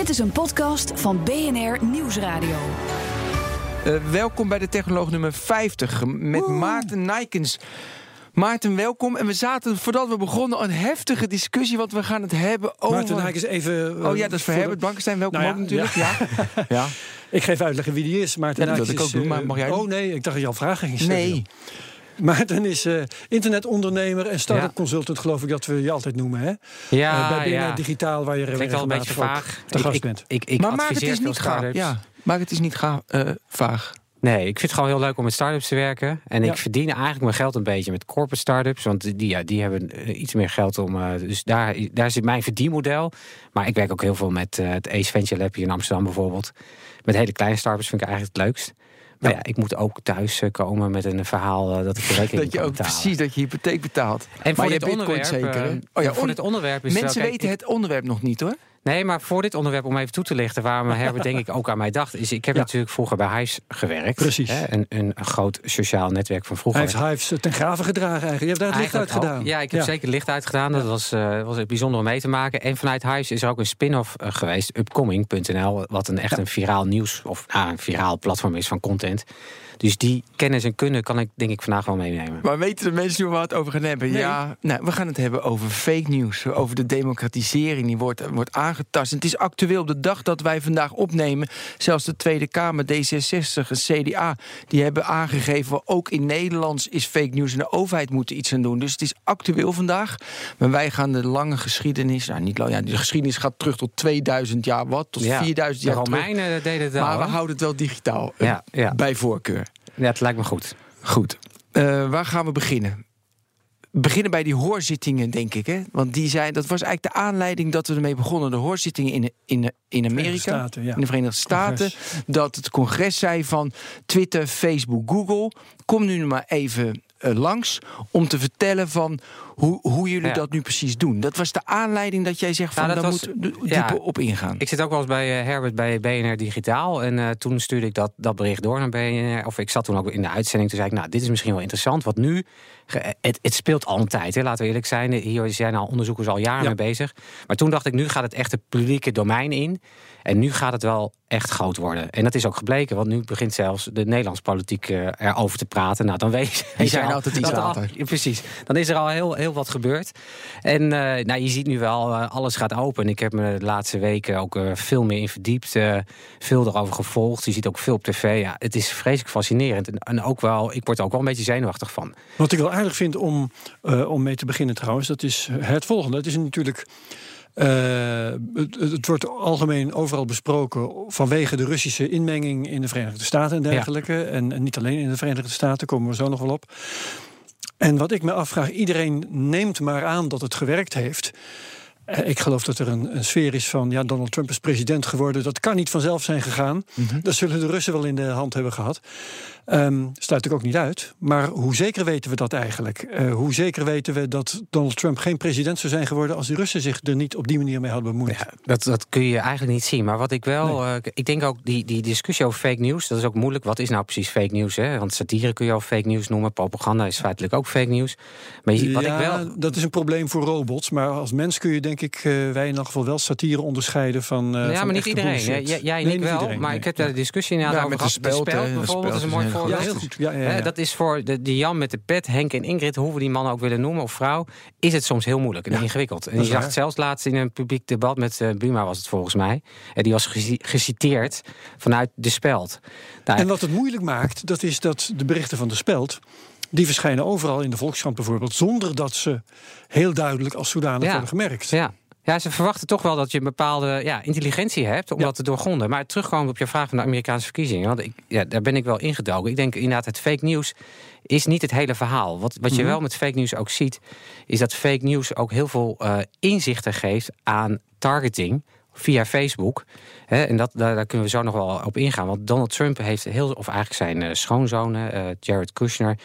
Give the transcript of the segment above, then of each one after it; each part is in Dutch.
Dit is een podcast van BNR Nieuwsradio. Uh, welkom bij de Technoloog nummer 50 met. Maarten Nijkens. Maarten, welkom. En we zaten, voordat we begonnen, een heftige discussie. Want we gaan het hebben over... Maarten Nijkens even... Uh, oh ja, dat is voor Herbert Blankenstein. Welkom nou ja, ook natuurlijk. Ja. ja. ja. Ik geef uitleggen wie die is. Maarten ja, dat ik ook doen, maar mag jij... Oh nee, ik dacht dat je al vragen ging stellen. Nee. Maarten is uh, internetondernemer en start-up consultant, geloof ik dat we je altijd noemen. Hè? Ja, uh, bij BNR ja. Digitaal, waar je Klinkt al een beetje vaag. te gast bent. Ik, ik, ik maar het is niet gaaf. Ja, maar het is niet ga, uh, vaag. Nee, ik vind het gewoon heel leuk om met start-ups te werken. En Ja. ik verdien eigenlijk mijn geld een beetje met corporate start-ups. Want die, ja, die hebben eh, iets meer geld om. eh, dus daar, daar zit mijn verdienmodel. Maar ik werk ook heel veel met eh, het Ace Venture Lab hier in Amsterdam bijvoorbeeld. Met hele kleine start-ups vind ik eigenlijk het leukst. Maar ja, ik moet ook thuis eh, komen met een verhaal eh, dat ik de rekening Dat je ook betalen. precies dat je hypotheek betaalt. En voor dit onderwerp, zeker. eh, Oh ja, voor on- dit onderwerp is Mensen wel, kijk, weten het onderwerp nog niet hoor. Nee, maar voor dit onderwerp, om even toe te lichten waarom Herbert denk ik ook aan mij dacht, is ik heb Ja. natuurlijk vroeger bij Hives gewerkt. Precies. Hè, een, een, groot sociaal netwerk van vroeger. Hij heeft Hives ten graven gedragen eigenlijk. Je hebt daar het licht uit gedaan. Ja, ik heb zeker licht uitgedaan. Dat was, eh, was bijzonder om mee te maken. En vanuit Hives is er ook een spin-off eh, geweest, upcoming.nl, wat een echt een viraal nieuws of nou, een viraal platform is van content. Dus die kennis en kunde kan ik denk ik vandaag wel meenemen. Maar weten de mensen nu waar we het over gaan hebben? Nee. Ja, nou, we gaan het hebben over fake news. Over de democratisering die wordt, wordt aangetast. En het is actueel op de dag dat wij vandaag opnemen. Zelfs de Tweede Kamer, D66 en CDA... die hebben aangegeven, ook in Nederlands is fake news... en de overheid moet er iets aan doen. Dus het is actueel vandaag. Maar wij gaan de lange geschiedenis... Nou, niet lang, ja, de geschiedenis gaat terug tot 2000 jaar wat, tot Ja, 4000 De jaar terug. Romeinen deden het wel. Maar we houden het wel digitaal, eh, Ja, ja. bij voorkeur. Ja, het lijkt me goed. Goed. Eh, waar gaan we beginnen? Beginnen bij die hoorzittingen, denk ik. Hè? Want die zijn, dat was eigenlijk de aanleiding dat we ermee begonnen. De hoorzittingen in, in, in Amerika, Staten, ja. in de Verenigde Staten. Congres. Dat het congres zei van Twitter, Facebook, Google... kom nu maar even langs om te vertellen van hoe, hoe jullie Ja. dat nu precies doen. Dat was de aanleiding dat jij zegt van Nou, dat daar was- moet ja. dieper op ingaan. Ik zit ook wel eens bij eh, Herbert bij BNR Digitaal. En eh, toen stuurde ik dat, dat bericht door naar BNR. Of ik zat toen ook in de uitzending. Toen zei ik, nou, dit is misschien wel interessant. Want nu, het, het speelt al een tijd. Hè, laten we eerlijk zijn. Hier zijn al onderzoekers al jaren Ja. mee bezig. Maar toen dacht ik, nu gaat het echt het publieke domein in. En nu gaat het wel echt groot worden. En dat is ook gebleken. Want nu begint zelfs de Nederlandse politiek eh, erover te praten. Nou, dan weet je zijn al altijd iets er al- later. ja, precies. Dan is er al heel, heel wat gebeurd. En eh, nou, je ziet nu wel, eh, alles gaat open. Ik heb me de laatste weken ook eh, veel meer in verdiept. eh, veel erover gevolgd. Je ziet ook veel op tv. Ja, het is vreselijk fascinerend. En, en ook wel, ik word er ook wel een beetje zenuwachtig van. Wat ik wel aardig vind om, eh, om mee te beginnen trouwens, dat is het volgende. Het is natuurlijk. Eh, het, het wordt algemeen overal besproken vanwege de Russische inmenging in de Verenigde Staten en dergelijke. En, en niet alleen in de Verenigde Staten, komen we zo nog wel op. En wat ik me afvraag, iedereen neemt maar aan dat het gewerkt heeft. Eh, Ik geloof dat er een, een sfeer is van, ja, Donald Trump is president geworden. Dat kan niet vanzelf zijn gegaan. Dat zullen de Russen wel in de hand hebben gehad. Ehm sluit ik ook niet uit. Maar hoe zeker weten we dat eigenlijk? Eh, hoe zeker weten we dat Donald Trump geen president zou zijn geworden... als de Russen zich er niet op die manier mee hadden bemoeid? Ja, dat, dat kun je eigenlijk niet zien. Maar wat ik wel. eh, ik denk ook die, die discussie over fake news. Dat is ook moeilijk. Wat is nou precies fake news? Hè? Want satire kun je al fake news noemen. Propaganda is feitelijk ook fake news. Maar je, wat ja, ik wel. dat is een probleem voor robots. Maar als mens kun je denk ik, eh, wij in elk geval wel satire onderscheiden van. eh, ja, van maar niet iedereen. Jij, jij en Nee, ik niet wel. iedereen, maar nee. ik heb daar de discussie inderdaad Ja, over met de gehad. speld, de bijvoorbeeld is een mooi voorbeeld. Ja, heel goed. Ja, ja, ja. Hè, dat is voor de, die Jan met de pet, Henk en Ingrid, hoe we die man ook willen noemen, of vrouw, is het soms heel moeilijk en ingewikkeld. En je zag het zelfs laatst in een publiek debat met eh, Buma, was het volgens mij. En die was geci- geciteerd vanuit de speld. Nou, En wat het moeilijk maakt, dat is dat de berichten van de Speld... die verschijnen overal in de Volkskrant bijvoorbeeld... zonder dat ze heel duidelijk als zodanig Ja. worden gemerkt. ja. Ja, ze verwachten toch wel dat je een bepaalde ja, intelligentie hebt om Ja. dat te doorgronden. Maar terugkomen op je vraag van de Amerikaanse verkiezingen. Want ik, ja, daar ben ik wel ingedoken. Ik denk inderdaad, het fake nieuws is niet het hele verhaal. Wat, wat je wel met fake nieuws ook ziet, is dat fake nieuws ook heel veel eh, inzichten geeft aan targeting via Facebook. Hè, en dat, daar, daar kunnen we zo nog wel op ingaan. Want Donald Trump heeft heel, of eigenlijk zijn schoonzoon, eh, Jared Kushner,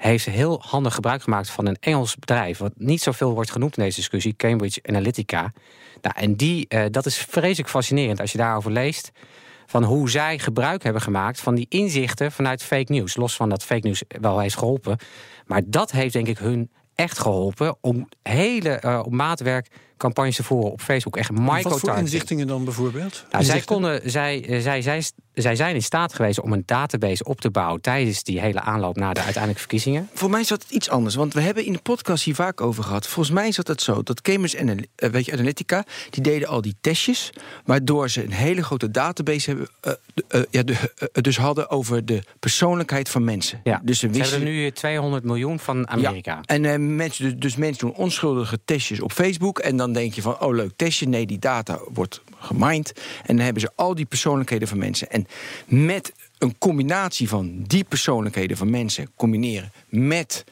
heeft heel handig gebruik gemaakt van een Engels bedrijf. Wat niet zoveel wordt genoemd in deze discussie, Cambridge Analytica. Nou, en die, eh, dat is vreselijk fascinerend als je daarover leest. Van hoe zij gebruik hebben gemaakt van die inzichten vanuit fake news. Los van dat fake news wel heeft geholpen. Maar dat heeft denk ik hun echt geholpen om hele eh, maatwerk campagnes te voeren op Facebook. Echt Wat voor inzichtingen dan bijvoorbeeld? Nou, zij, konden, zij, eh, zij, zij, zij zijn in staat geweest om een database op te bouwen tijdens die hele aanloop naar de uiteindelijke verkiezingen. Voor mij zat het iets anders, want we hebben in de podcast hier vaak over gehad. Volgens mij zat het zo dat Cambridge eh, Analytica, die deden al die testjes, waardoor ze een hele grote database hebben, eh, ja, de, dus hadden over de persoonlijkheid van mensen. Ja. Dus ze Ze wisten hebben er nu 200 miljoen van Amerika. Ja, en mensen, dus, dus mensen doen onschuldige testjes op Facebook. En dan denk je van, oh leuk testje. Nee, die data wordt gemined. En dan hebben ze al die persoonlijkheden van mensen. En met een combinatie van die persoonlijkheden van mensen... combineren met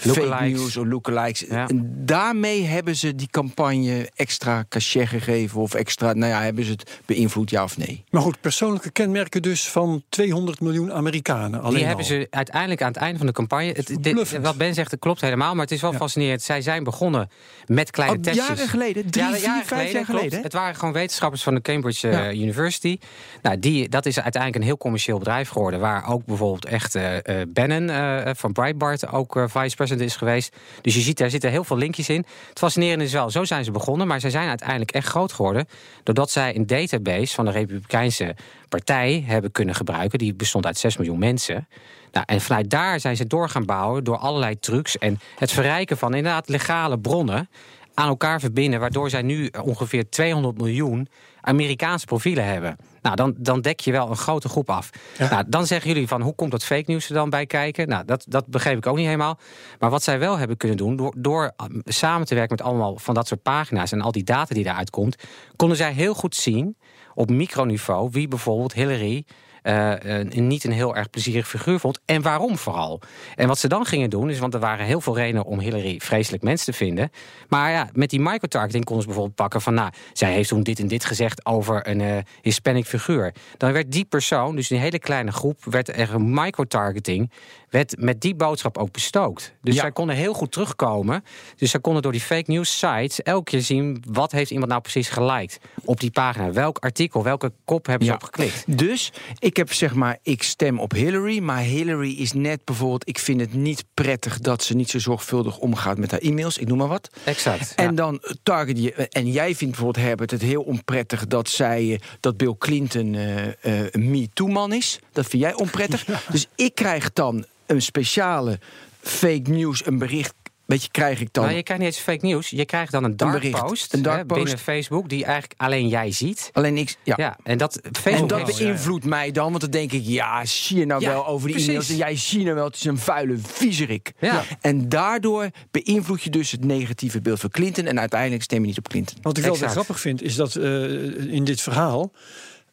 fake Lookalikes. news of lookalikes... Ja. En daarmee hebben ze die campagne extra cachet gegeven... of extra, nou ja, hebben ze het beïnvloed, ja of nee? Maar goed, persoonlijke kenmerken dus van 200 miljoen Amerikanen. Alleen Die hebben al. ze uiteindelijk aan het einde van de campagne. Het, dit- wat Ben zegt, dat klopt helemaal. Maar het is wel Ja. fascinerend. Zij zijn begonnen met kleine Al testjes. jaren geleden, drie, Ja, vier, jaren vijf jaar klopt. geleden. Het waren gewoon wetenschappers van de Cambridge eh. University. Nou, die, dat is uiteindelijk een heel commercieel bedrijf geworden. Waar ook bijvoorbeeld echt eh eh, Bannon eh, van Breitbart ook eh, is geweest. Dus je ziet, daar zitten heel veel linkjes in. Het fascinerende is wel, zo zijn ze begonnen. Maar zij zijn uiteindelijk echt groot geworden. Doordat zij een database van de Republikeinse partij hebben kunnen gebruiken. Die bestond uit 6 miljoen mensen. Nou, en vanuit daar zijn ze door gaan bouwen door allerlei trucs. En het verrijken van inderdaad legale bronnen aan elkaar verbinden, waardoor zij nu ongeveer 200 miljoen Amerikaanse profielen hebben. Nou, dan, dan dek je wel een grote groep af. Nou, dan zeggen jullie van hoe komt dat fake nieuws er dan bij kijken? Nou, dat, dat begreep ik ook niet helemaal. Maar wat zij wel hebben kunnen doen, door, door um, samen te werken met allemaal van dat soort pagina's en al die data die daaruit komt, konden zij heel goed zien op microniveau wie bijvoorbeeld Hillary eh, eh, niet een heel erg plezierig figuur vond. En waarom vooral. En wat ze dan gingen doen, is, want er waren heel veel redenen om Hillary vreselijk mens te vinden. Maar ja, met die microtargeting konden ze bijvoorbeeld pakken van, nou, zij heeft toen dit en dit gezegd over een eh, Hispanic figuur. Dan werd die persoon, dus een hele kleine groep, werd er een microtargeting, werd met die boodschap ook bestookt. Dus Ja. zij konden heel goed terugkomen. Dus zij konden door die fake news sites elke keer zien wat heeft iemand nou precies geliked op die pagina. Welk artikel, welke kop hebben ze Ja. op geklikt. Dus ik heb zeg maar, ik stem op Hillary, maar Hillary is net bijvoorbeeld, ik vind het niet prettig dat ze niet zo zorgvuldig omgaat met haar e-mails, ik noem maar wat. Exact. En ja. dan target je, en jij vindt bijvoorbeeld Herbert het heel onprettig dat zij, eh, dat Bill Clinton eh, eh, een me-too-man is. Dat vind jij onprettig. Dus ik krijg dan een speciale fake news, een bericht. Weet je, krijg ik dan. Nou, je krijgt niet eens fake nieuws. Je krijgt dan een dark bericht. post, Een dark hè, post. binnen Facebook die eigenlijk alleen jij ziet. Alleen ik, ja. Ja, en dat En dat heeft- beïnvloedt mij dan, want dan denk ik, ja, zie je nou Ja, wel over die precies. e-mails. En jij zie je nou wel, het is een vuile viezerik. Ja. En daardoor beïnvloed je dus het negatieve beeld van Clinton. En uiteindelijk stem je niet op Clinton. Wat ik wel grappig vind, is dat eh, in dit verhaal.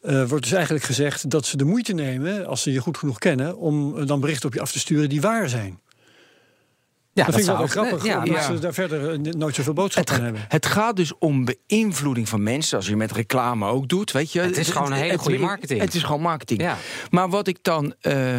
Eh, wordt dus eigenlijk gezegd dat ze de moeite nemen, als ze je goed genoeg kennen, om eh, dan berichten op je af te sturen die waar zijn. ja, dat, vind ik wel grappig, Ja, omdat maar- ze daar verder eh, nooit zoveel boodschap Het, aan hebben. het gaat dus om beïnvloeding van mensen, als je met reclame ook doet. Weet je. Het is gewoon een hele het- goede marketing. Het is gewoon marketing. Ja. Maar wat ik dan, eh,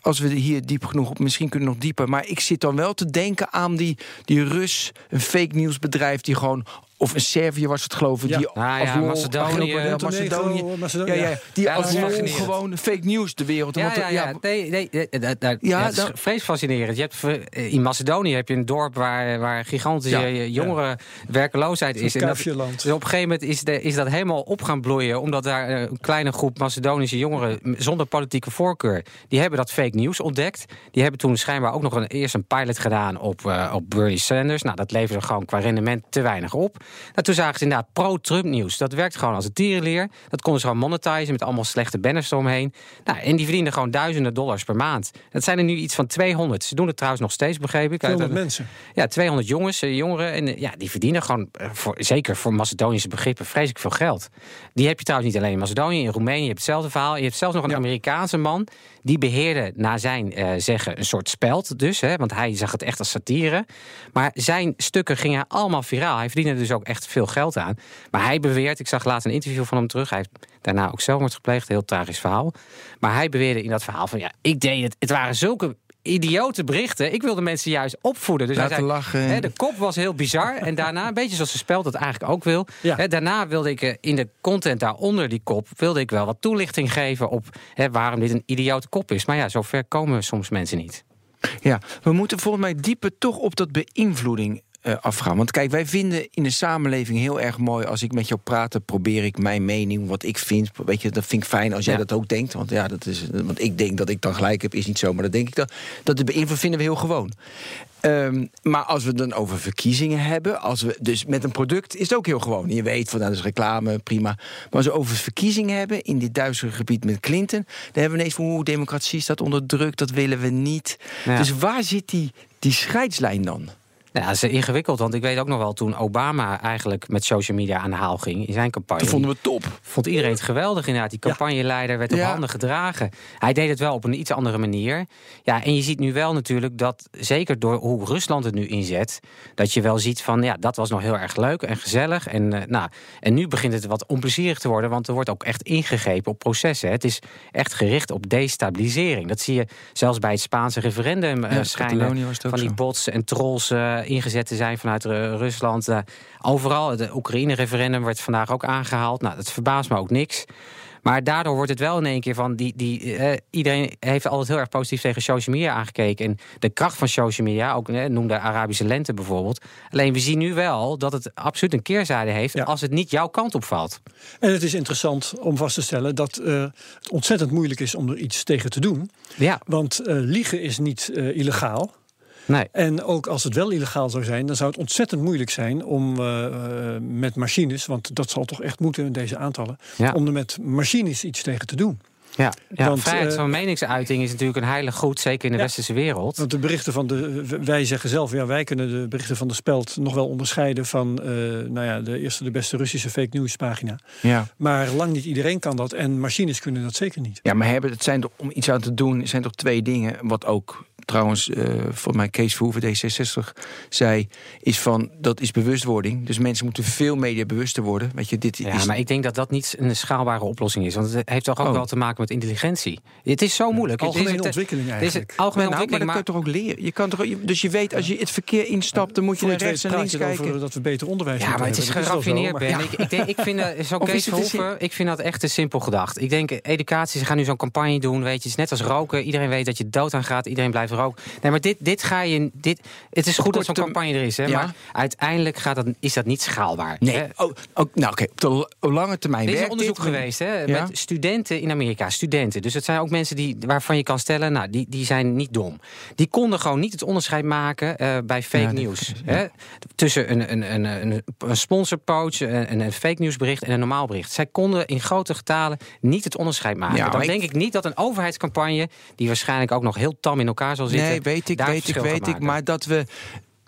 als we hier diep genoeg op, misschien kunnen we nog dieper. Maar ik zit dan wel te denken aan die, die Rus, een fake nieuwsbedrijf die gewoon. Of een Servië was het geloof ik. Ja. Die Nou ja, als lol- Macedonië, Macedonië, Macedonië. Ja, ja, ja. die Ja, als gewoon fake nieuws de wereld. Ja, Want, ja, eh, ja. Nee, nee, nee, dat- dat- dat- Ja, ja, het is vrees fascinerend. Je hebt, ver- in Macedonië heb je een dorp waar, waar gigantische Ja, jongeren werkloosheid is. En dat- dus op een gegeven moment is, de, is dat helemaal op gaan bloeien. Omdat daar eh, een kleine groep Macedonische jongeren zonder politieke voorkeur. die hebben dat fake news ontdekt. Die hebben toen schijnbaar ook nog een, eerst een pilot gedaan op, uh, op Bernie Sanders. Nou, dat leverde gewoon qua rendement te weinig op. Nou, toen zagen ze inderdaad pro-Trump nieuws. Dat werkt gewoon als een tierenleer. Dat konden ze gewoon monetizen met allemaal slechte banners eromheen. Nou, en die verdienen gewoon duizenden dollars per maand. Dat zijn er nu iets van 200. Ze doen het trouwens nog steeds, begreep ik. 200 mensen? Ja, 200 jongens, eh, jongeren. En ja, die verdienen gewoon, voor, zeker voor Macedonische begrippen, vreselijk veel geld. Die heb je trouwens niet alleen in Macedonië, in Roemenië. Je hebt hetzelfde verhaal. Je hebt zelfs nog een Amerikaanse man. Die beheerde, naar zijn uh, zeggen, een soort speld dus. Hè, want hij zag het echt als satire. Maar zijn stukken gingen allemaal viraal. Hij verdiende dus ook echt veel geld aan. Maar hij beweert, ik zag laatst een interview van hem terug. Hij heeft daarna ook zelfmoord gepleegd. Heel tragisch verhaal. Maar hij beweerde in dat verhaal van ja, ik deed het. Het waren zulke idiote berichten. Ik wilde mensen juist opvoeden. Dus Laten hij zei, lachen. hè, de kop was heel bizar. en daarna, een beetje zoals de spel dat eigenlijk ook wil. Ja. Hè, daarna wilde ik eh, in de content daaronder die kop... wilde ik wel wat toelichting geven op hè, waarom dit een idiote kop is. Maar ja, zover komen soms mensen niet. Ja, we moeten volgens mij dieper toch op dat beïnvloeding eh, afgaan. Want kijk, wij vinden in de samenleving heel erg mooi... als ik met jou praat, dan probeer ik mijn mening, wat ik vind... weet je, dat vind ik fijn als jij Ja. dat ook denkt. Want ja, dat is, want ik denk dat ik dan gelijk heb, is niet zo. Maar dat denk ik dan. Dat de beïnvloeding vinden we heel gewoon. Ehm, maar als we het dan over verkiezingen hebben, als we dus met een product is het ook heel gewoon. Je weet van nou, dat is reclame, prima. Maar als we over verkiezingen hebben in dit duistere gebied met Clinton, dan hebben we ineens van hoe democratie staat onder druk, dat willen we niet. Ja. Dus waar zit die, die scheidslijn dan? Ja, dat is ingewikkeld, want ik weet ook nog wel toen Obama eigenlijk met social media aan de haal ging in zijn campagne. Dat vonden we top. Vond iedereen het geweldig inderdaad. Die campagneleider werd op Ja. handen gedragen. Hij deed het wel op een iets andere manier. Ja, en je ziet nu wel natuurlijk dat, zeker door hoe Rusland het nu inzet... dat je wel ziet van, ja, dat was nog heel erg leuk en gezellig. En, eh, nou, en nu begint het wat onplezierig te worden... want er wordt ook echt ingegrepen op processen. Het is echt gericht op destabilisering. Dat zie je zelfs bij het Spaanse referendum Ja, schijnen... Van die bots en trolls eh, ingezet te zijn vanuit eh, Rusland. Eh, overal, de Oekraïne-referendum werd vandaag ook aangehaald. Nou, dat verbaast me ook niks. Maar daardoor wordt het wel in één keer van... Die, die, eh, iedereen heeft altijd heel erg positief tegen social media aangekeken. En de kracht van social media, ook eh, noem de Arabische lente bijvoorbeeld. Alleen we zien nu wel dat het absoluut een keerzijde heeft... Ja. als het niet jouw kant opvalt. En het is interessant om vast te stellen dat eh, het ontzettend moeilijk is om er iets tegen te doen. Ja, Want eh, liegen is niet eh, illegaal. Nee. En ook als het wel illegaal zou zijn, dan zou het ontzettend moeilijk zijn om eh, eh, met machines, want dat zal toch echt moeten in deze aantallen, Ja. om er met machines iets tegen te doen. Ja, ja Want, vrijheid eh, van meningsuiting is natuurlijk een heilig goed... zeker in de Ja. westerse wereld. Want de berichten van de. Wij zeggen zelf, ja, wij kunnen de berichten van de speld nog wel onderscheiden van eh, nou ja, de eerste, de beste Russische fake news pagina. Ja. Maar lang niet iedereen kan dat. En machines kunnen dat zeker niet. Ja, maar hebben, het zijn toch, om iets aan te doen, zijn toch twee dingen. Wat ook trouwens, eh voor mij Kees Verhoeven, D66, zei, is van dat is bewustwording. Dus mensen moeten veel meer bewuster worden. Weet je, dit Ja, is. maar ik denk dat dat niet een schaalbare oplossing is. Want het heeft toch ook Oh. wel te maken met intelligentie. Het is zo moeilijk. Het is Algemene een- ontwikkeling het is eigenlijk. een algemene Nou, maar dat ontwikkeling, kan je toch ook leren? Je kan toch, dus je weet, als je het verkeer instapt, dan moet je naar rechts en links kijken. over dat we beter onderwijs Ja, maar moeten het is geraffineerd, zo, maar- Ben. Ik, ik, denk, ik vind, eh, zo Kees Verhoeven, ik vind dat echt te simpel gedacht. Ik denk, educatie, ze gaan nu zo'n campagne doen, weet je. Het is net als roken. Iedereen weet dat je dood aan gaat. Iedereen blijft roken. Nee, maar dit, dit ga je... Dit, het is goed dat zo'n campagne er is, hè. Ja. Maar uiteindelijk gaat dat, is dat niet schaalbaar. Nee, hè. oh, oh, nou oké, op de lange termijn Er is een onderzoek dit. geweest hè, Ja? met studenten in Amerika. Studenten. Dus het zijn ook mensen die, waarvan je kan stellen, nou, die, die zijn niet dom. Die konden gewoon niet het onderscheid maken eh, bij fake Ja, nieuws. Hè, tussen een, een, een, een, een sponsorpoach, een, een fake nieuwsbericht en een normaal bericht. Zij konden in grote getalen niet het onderscheid maken. Dan denk ik niet dat een overheidscampagne, die waarschijnlijk ook nog heel tam in elkaar zal zitten. Nee, weet ik, weet ik, weet ik. Maar dat we.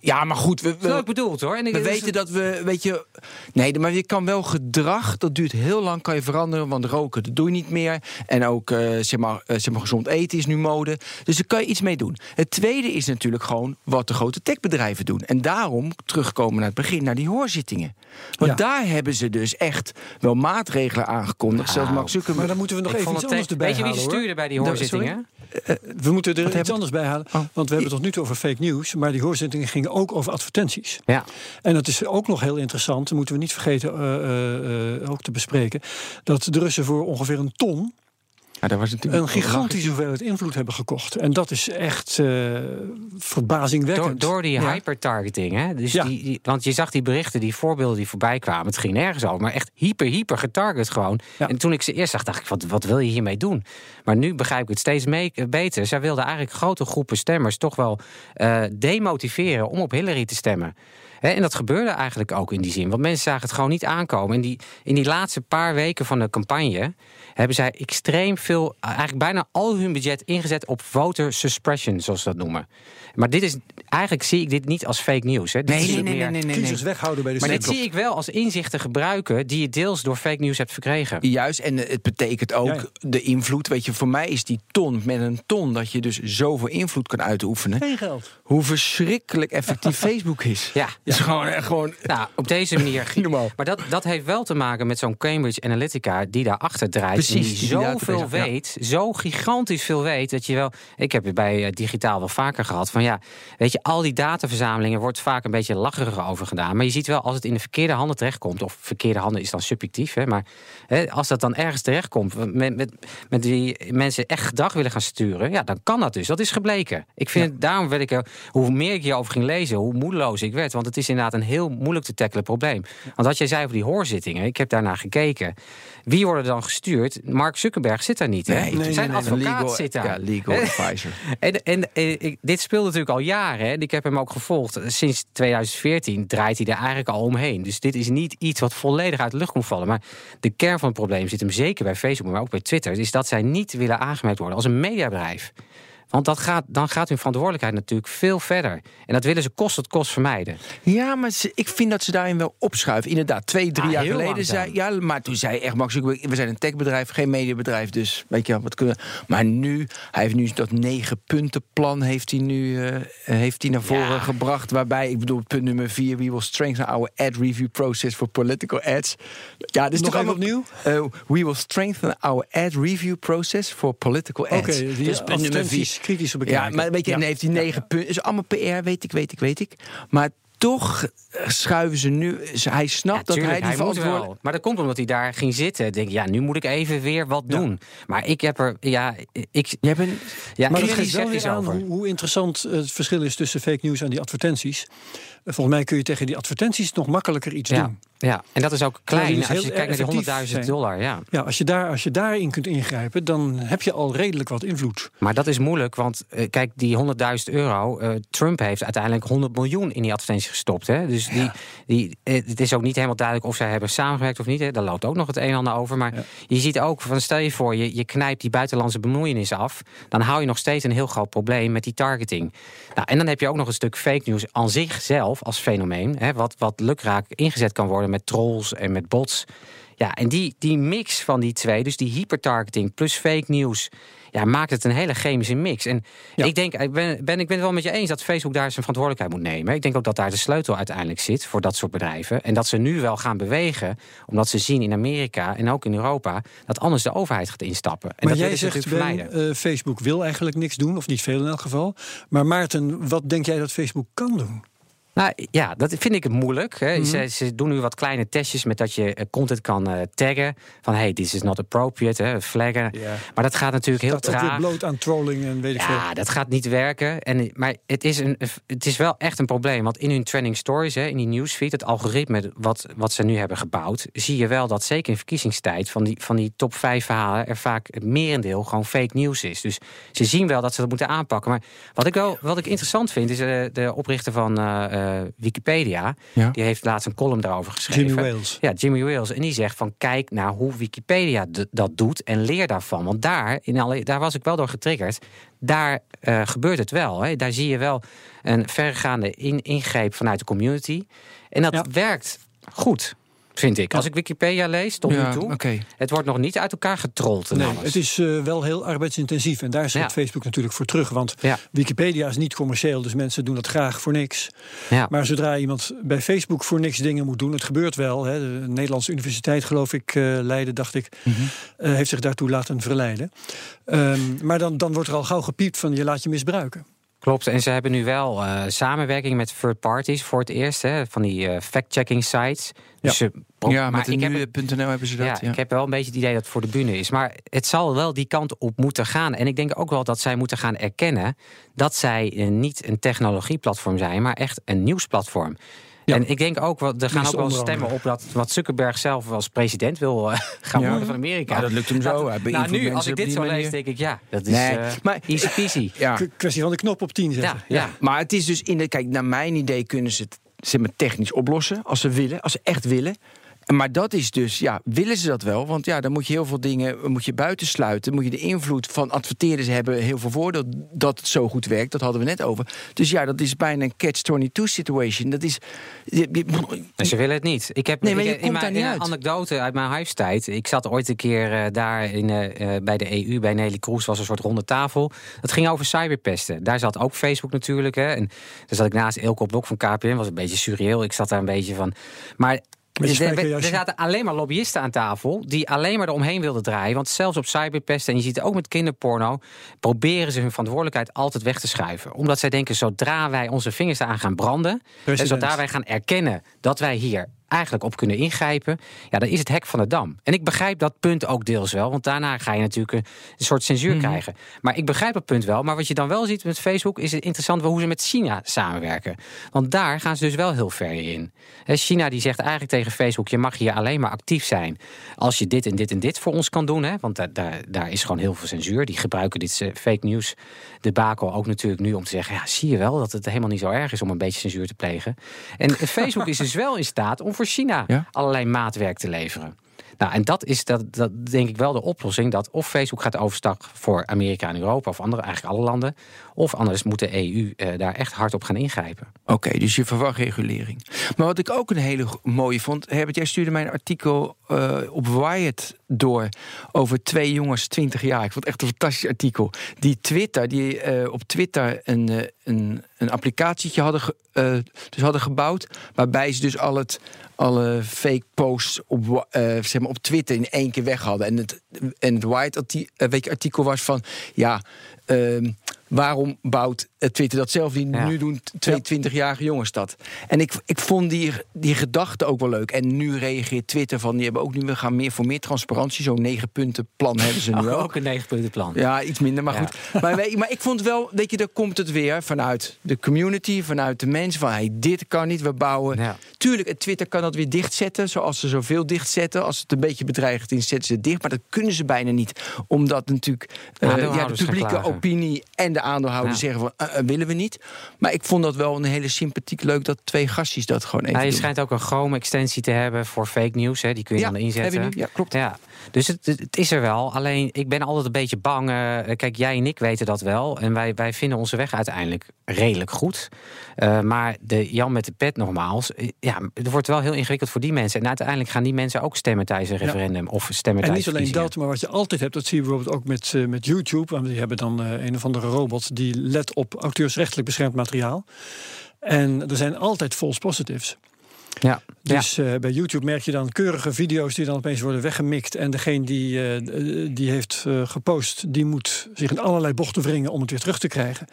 Ja, maar goed, we, we, ik bedoeld hoor. En ik, we weten dat we, weet je... Nee, maar je kan wel gedrag, dat duurt heel lang, kan je veranderen. Want roken, dat doe je niet meer. En ook, eh, zeg, maar, eh, zeg maar, gezond eten is nu mode. Dus daar kan je iets mee doen. Het tweede is natuurlijk gewoon wat de grote techbedrijven doen. En daarom, terugkomen naar het begin, naar die hoorzittingen. Want Ja. daar hebben ze dus echt wel maatregelen aangekondigd. Zelfs Nou, Mark Zuckerberg. Maar dan moeten we nog ik even iets anders te- erbij Weet je wie stuurde bij die hoorzittingen? We moeten er Wat iets hebben- anders bij halen. Oh. Want we hebben het tot nu toe over fake news. Maar die hoorzittingen gingen ook over advertenties. Ja. En dat is ook nog heel interessant. Dat moeten we niet vergeten eh, eh, eh, ook te bespreken. Dat de Russen voor ongeveer een ton Ja, dat was natuurlijk een gigantische hoeveelheid invloed hebben gekocht. En dat is echt uh, verbazingwekkend. Door, door die Ja. hypertargeting. Hè? Dus Ja. die, die- want je zag die berichten, die voorbeelden die voorbij kwamen. Het ging nergens over, maar echt hyper, hyper getarget gewoon. Ja. En toen ik ze eerst zag, dacht ik, wat, wat wil je hiermee doen? Maar nu begrijp ik het steeds mee, eh, beter. Zij wilden eigenlijk grote groepen stemmers toch wel eh, demotiveren om op Hillary te stemmen. En dat gebeurde eigenlijk ook in die zin. Want mensen zagen het gewoon niet aankomen. In die, in die laatste paar weken van de campagne hebben zij extreem veel, eigenlijk bijna al hun budget ingezet op voter suppression, zoals ze dat noemen. Maar dit is, eigenlijk zie ik dit niet als fake news. Hè. Dit Nee, is nee, nee, meer- nee, nee, nee, Kiezers nee. weghouden bij de Maar dit zie ik wel als inzichten gebruiken die je deels door fake news hebt verkregen. Juist, en het betekent ook Ja, ja. de invloed. Weet je, voor mij is die ton met een ton dat je dus zoveel invloed kan uitoefenen. Geen geld. Hoe verschrikkelijk effectief Facebook is. Ja. Is gewoon, gewoon Nou, op deze manier. Normaal. Maar dat, dat heeft wel te maken met zo'n Cambridge Analytica die daarachter draait. Precies, die zoveel ja. weet, zo gigantisch veel weet. Dat je wel. Ik heb het bij eh, digitaal wel vaker gehad. Van ja, weet je, al die dataverzamelingen wordt vaak een beetje lacherig over gedaan. Maar je ziet wel als het in de verkeerde handen terechtkomt. Of verkeerde handen is dan subjectief. Hè, maar hè, als dat dan ergens terechtkomt. Met, met, met die mensen echt gedrag willen gaan sturen. Ja, dan kan dat dus. Dat is gebleken. Ik vind het, daarom werd ik hoe meer ik hierover ging lezen, hoe moedeloos ik werd. Want het is inderdaad een heel moeilijk te tackelen probleem. Want wat jij zei over die hoorzittingen, ik heb daarnaar gekeken. Wie worden dan gestuurd? Mark Zuckerberg zit daar niet. Hè? Nee, nee, Zijn nee, advocaat legal- zit daar. Ja, legal advisor. En, en, eh, dit speelt natuurlijk al jaren. Hè. Ik heb hem ook gevolgd. Sinds 2014 draait hij er eigenlijk al omheen. Dus dit is niet iets wat volledig uit de lucht komt vallen. Maar de kern van het probleem zit hem zeker bij Facebook, maar ook bij Twitter. Is dat zij niet willen aangemerkt worden als een mediabedrijf. Want dat gaat, dan gaat hun verantwoordelijkheid natuurlijk veel verder. En dat willen ze kost het kost vermijden. Ja, maar ze- ik vind dat ze daarin wel opschuiven. Inderdaad, twee, drie Ah, jaar geleden zei... Ja, maar toen zei echt Max we zijn een techbedrijf, geen mediabedrijf, dus weet je wat kunnen... Maar nu, hij heeft nu dat negen punten plan heeft hij nu eh, heeft hij naar voren Ja. gebracht... waarbij, ik bedoel, punt nummer vier... we will strengthen our ad review process for political ads. Ja, dus Nog toch even allemaal- opnieuw? Eh, we will strengthen our ad review process for political Oké, ads. die Dus punt nummer vier. Kritisch bekijken. Ja, maar weet je, Ja. dan heeft hij negen punten. is allemaal PR, weet ik, weet ik, weet ik. Maar toch eh, schuiven ze nu. Hij snapt Ja, dat tuurlijk, hij die hij moet verantwoordelijk. wel. Maar dat komt omdat hij daar ging zitten. Denk, ja, nu moet ik even weer wat doen. Maar ik heb er, ja, ik, Jij bent. ja, Maar ik dat geeft wel weer aan hoe, hoe interessant het verschil is tussen fake news en die advertenties. Volgens mij kun je tegen die advertenties nog makkelijker iets Ja, doen. ja, en dat is ook klein als je kijkt naar die effectief 100.000 zijn. dollar. Ja. Ja, als je, daar, als je daarin kunt ingrijpen, dan heb je al redelijk wat invloed. Maar dat is moeilijk, want eh, kijk, die 100.000 euro. eh, Trump heeft uiteindelijk 100 miljoen in die advertentie gestopt. Hè? Dus die, die, eh, het is ook niet helemaal duidelijk of zij hebben samengewerkt of niet. Hè? Daar loopt ook nog het een en ander over. Maar Ja. je ziet ook, van, stel je voor, je, je knijpt die buitenlandse bemoeienis af. Dan hou je nog steeds een heel groot probleem met die targeting. Nou, en dan heb je ook nog een stuk fake news aan zichzelf als fenomeen. Hè? Wat, wat lukraak ingezet kan worden met trolls en met bots. Ja, en die, die mix van die twee, dus die hypertargeting plus fake news, ja, maakt het een hele chemische mix. En Ja. ik denk, ik ben, ben, ik ben het wel met je eens dat Facebook daar zijn verantwoordelijkheid moet nemen. Ik denk ook dat daar de sleutel uiteindelijk zit voor dat soort bedrijven. En dat ze nu wel gaan bewegen, omdat ze zien in Amerika en ook in Europa dat anders de overheid gaat instappen. En maar dat jij zegt, Ben, eh, Facebook wil eigenlijk niks doen, of niet veel in elk geval. Maar Maarten, wat denk jij dat Facebook kan doen? Nou ja, dat vind ik moeilijk. Hè. Mhm. ze, ze doen nu wat kleine testjes met dat je eh, content kan eh, taggen. Van hey, this is not appropriate, hè, flaggen. Maar dat gaat natuurlijk heel Dat traag. bloot aan trolling en weet ik veel. Ja, dat gaat niet werken. En, maar het is, een, het is wel echt een probleem. Want in hun trending stories, hè, in die newsfeed, het algoritme wat, wat ze nu hebben gebouwd, zie je wel dat zeker in verkiezingstijd van die, van die top 5 verhalen er vaak het merendeel gewoon fake news is. Dus ze zien wel dat ze dat moeten aanpakken. Maar wat ik wel wat ik interessant vind, is eh, de oprichter van Wikipedia. Ja. Die heeft laatst een column daarover geschreven. Jimmy Wales. Ja, Jimmy Wales. En die zegt van kijk naar hoe Wikipedia dat doet en leer daarvan. Want daar, in alle, daar was ik wel door getriggerd. Daar eh, gebeurt het wel. Hè. Daar zie je wel een verregaande in, ingreep vanuit de community. En dat Ja. werkt goed, vind ik. Als ik Wikipedia lees, tot Ja, nu toe. Het wordt nog niet uit elkaar getrold. en Nee, alles. het is eh, wel heel arbeidsintensief. En daar Ja. Facebook natuurlijk voor terug. Want Ja. Wikipedia is niet commercieel, dus mensen doen dat graag voor niks. Ja. Maar zodra iemand bij Facebook voor niks dingen moet doen, het gebeurt wel. Hè, de Nederlandse Universiteit, geloof ik, eh, Leiden, dacht ik, Mhm. eh, heeft zich daartoe laten verleiden. Ehm, maar dan, dan wordt er al gauw gepiept van je laat je misbruiken. Klopt, en ze hebben nu wel uh, samenwerking met third parties voor het eerst, hè, van die uh, fact-checking sites. Dus ze, ja, met nu.nl hebben ze dat. Ja, ja, ik heb wel een beetje het idee dat het voor de bühne is. Maar het zal wel die kant op moeten gaan. En ik denk ook wel dat zij moeten gaan erkennen dat zij uh, niet een technologieplatform zijn, maar echt een nieuwsplatform. En ik denk ook, er gaan ook wel stemmen op dat wat Zuckerberg zelf als president wil uh, gaan worden van Amerika. Ja, dat lukt hem zo. Hij nou, nu, als ik dit zo lees, denk ik, ja, dat is nee, uh, maar, easy peasy. Ja. Kwestie van de knop op 10 zetten. Ja, ja. Maar het is dus in de, kijk, naar mijn idee kunnen ze het zeg maar, technisch oplossen als ze willen, als ze echt willen. Maar dat is dus, ja, willen ze dat wel? Want ja, dan moet je heel veel dingen moet je buitensluiten. Moet je de invloed van adverteerders hebben heel veel voordeel dat het zo goed werkt. Dat hadden we net over. Dus ja, dat is bijna een catch-22 situation. Dat is. ze willen het niet. Ik heb nee, maar je in, mijn, in uit. anekdote uit mijn huistijd. Ik zat ooit een keer uh, daar in, uh, bij de EU, bij Nelly Kroes, was een soort ronde tafel. Dat ging over cyberpesten. Daar zat ook Facebook natuurlijk. Hè. En daar zat ik naast Elko Blok van KPN. Was een beetje surreal. Ik zat daar een beetje van. Maar er, er zaten alleen maar lobbyisten aan tafel die alleen maar eromheen wilden draaien. Want zelfs op cyberpest, en je ziet het ook met kinderporno, proberen ze hun verantwoordelijkheid altijd weg te schuiven. Omdat zij denken, zodra wij onze vingers eraan gaan branden, en zodra wij gaan erkennen dat wij hier eigenlijk op kunnen ingrijpen, ja, dan is het hek van de dam. En ik begrijp dat punt ook deels wel, want daarna ga je natuurlijk een, soort censuur mhm. krijgen. Maar ik begrijp dat punt wel. Maar wat je dan wel ziet met Facebook, is het interessant hoe ze met China samenwerken. Want daar gaan ze dus wel heel ver in. China die zegt eigenlijk tegen Facebook: je mag hier alleen maar actief zijn als je dit en dit en dit voor ons kan doen. Hè? Want daar, daar, daar is gewoon heel veel censuur. Die gebruiken dit eh, fake news debakel ook natuurlijk nu om te zeggen: ja, zie je wel dat het helemaal niet zo erg is om een beetje censuur te plegen. En Facebook is dus wel in staat om voor China allerlei maatwerk te leveren. Nou, en dat is dat, dat denk ik wel de oplossing. Dat of Facebook gaat overstappen voor Amerika en Europa of andere, eigenlijk alle landen. Of anders moet de EU eh, daar echt hard op gaan ingrijpen. Oké, dus je verwacht regulering. Maar wat ik ook een hele mooie vond. Herbert, jij stuurde mij een artikel uh, op Wired door. Over twee jongens, 20 jaar. Ik vond het echt een fantastisch artikel. Die Twitter, die uh, op Twitter een, een, een applicatietje hadden, dus hadden gebouwd. Waarbij ze dus al het alle fake posts op, zeg maar op Twitter in één keer weg hadden. En het, en het White artikel was van ja. Uh, waarom bouwt Twitter dat zelf niet? Nu doen 22-jarige jongens dat. En ik, ik vond die, die gedachte ook wel leuk. En nu reageert Twitter van... die hebben ook nu, we gaan meer voor meer transparantie. Zo'n negen punten plan hebben ze nu oh, ook. Ook een negen punten plan. Ja, iets minder, maar goed. Maar, maar ik vond wel, weet je, daar komt het weer vanuit de community... vanuit de mensen van, hey, dit kan niet, we bouwen. Tuurlijk, Twitter kan dat weer dichtzetten... zoals ze zoveel dichtzetten. Als het een beetje bedreigend is, zetten ze dicht. Maar dat kunnen ze bijna niet. Omdat natuurlijk uh, ja, de publieke opinie en de aandeelhouders zeggen van... Uh, willen we niet. Maar ik vond dat wel een hele sympathiek leuk dat twee gastjes dat gewoon even. Je schijnt ook een Chrome-extensie te hebben voor fake news. Hè? Die kun je dan inzetten. Ja, klopt. Ja. Dus het, het, is er wel. Alleen ik ben altijd een beetje bang. Uh, kijk, jij en ik weten dat wel. En wij, wij vinden onze weg uiteindelijk redelijk goed. Uh, maar de Jan met de pet nogmaals. Ja, het wordt wel heel ingewikkeld voor die mensen. En uiteindelijk gaan die mensen ook stemmen tijdens een referendum. Ja. Of stemmen en niet alleen dat, maar wat je altijd hebt. Dat zie je bijvoorbeeld ook met, uh, met YouTube. Want die hebben dan een of andere robot die let op auteursrechtelijk beschermd materiaal. En er zijn altijd false positives. Ja, dus ja. Uh, bij YouTube merk je dan keurige video's die dan opeens worden weggemikt. En degene die, uh, die heeft uh, gepost, die moet zich in allerlei bochten wringen om het weer terug te krijgen.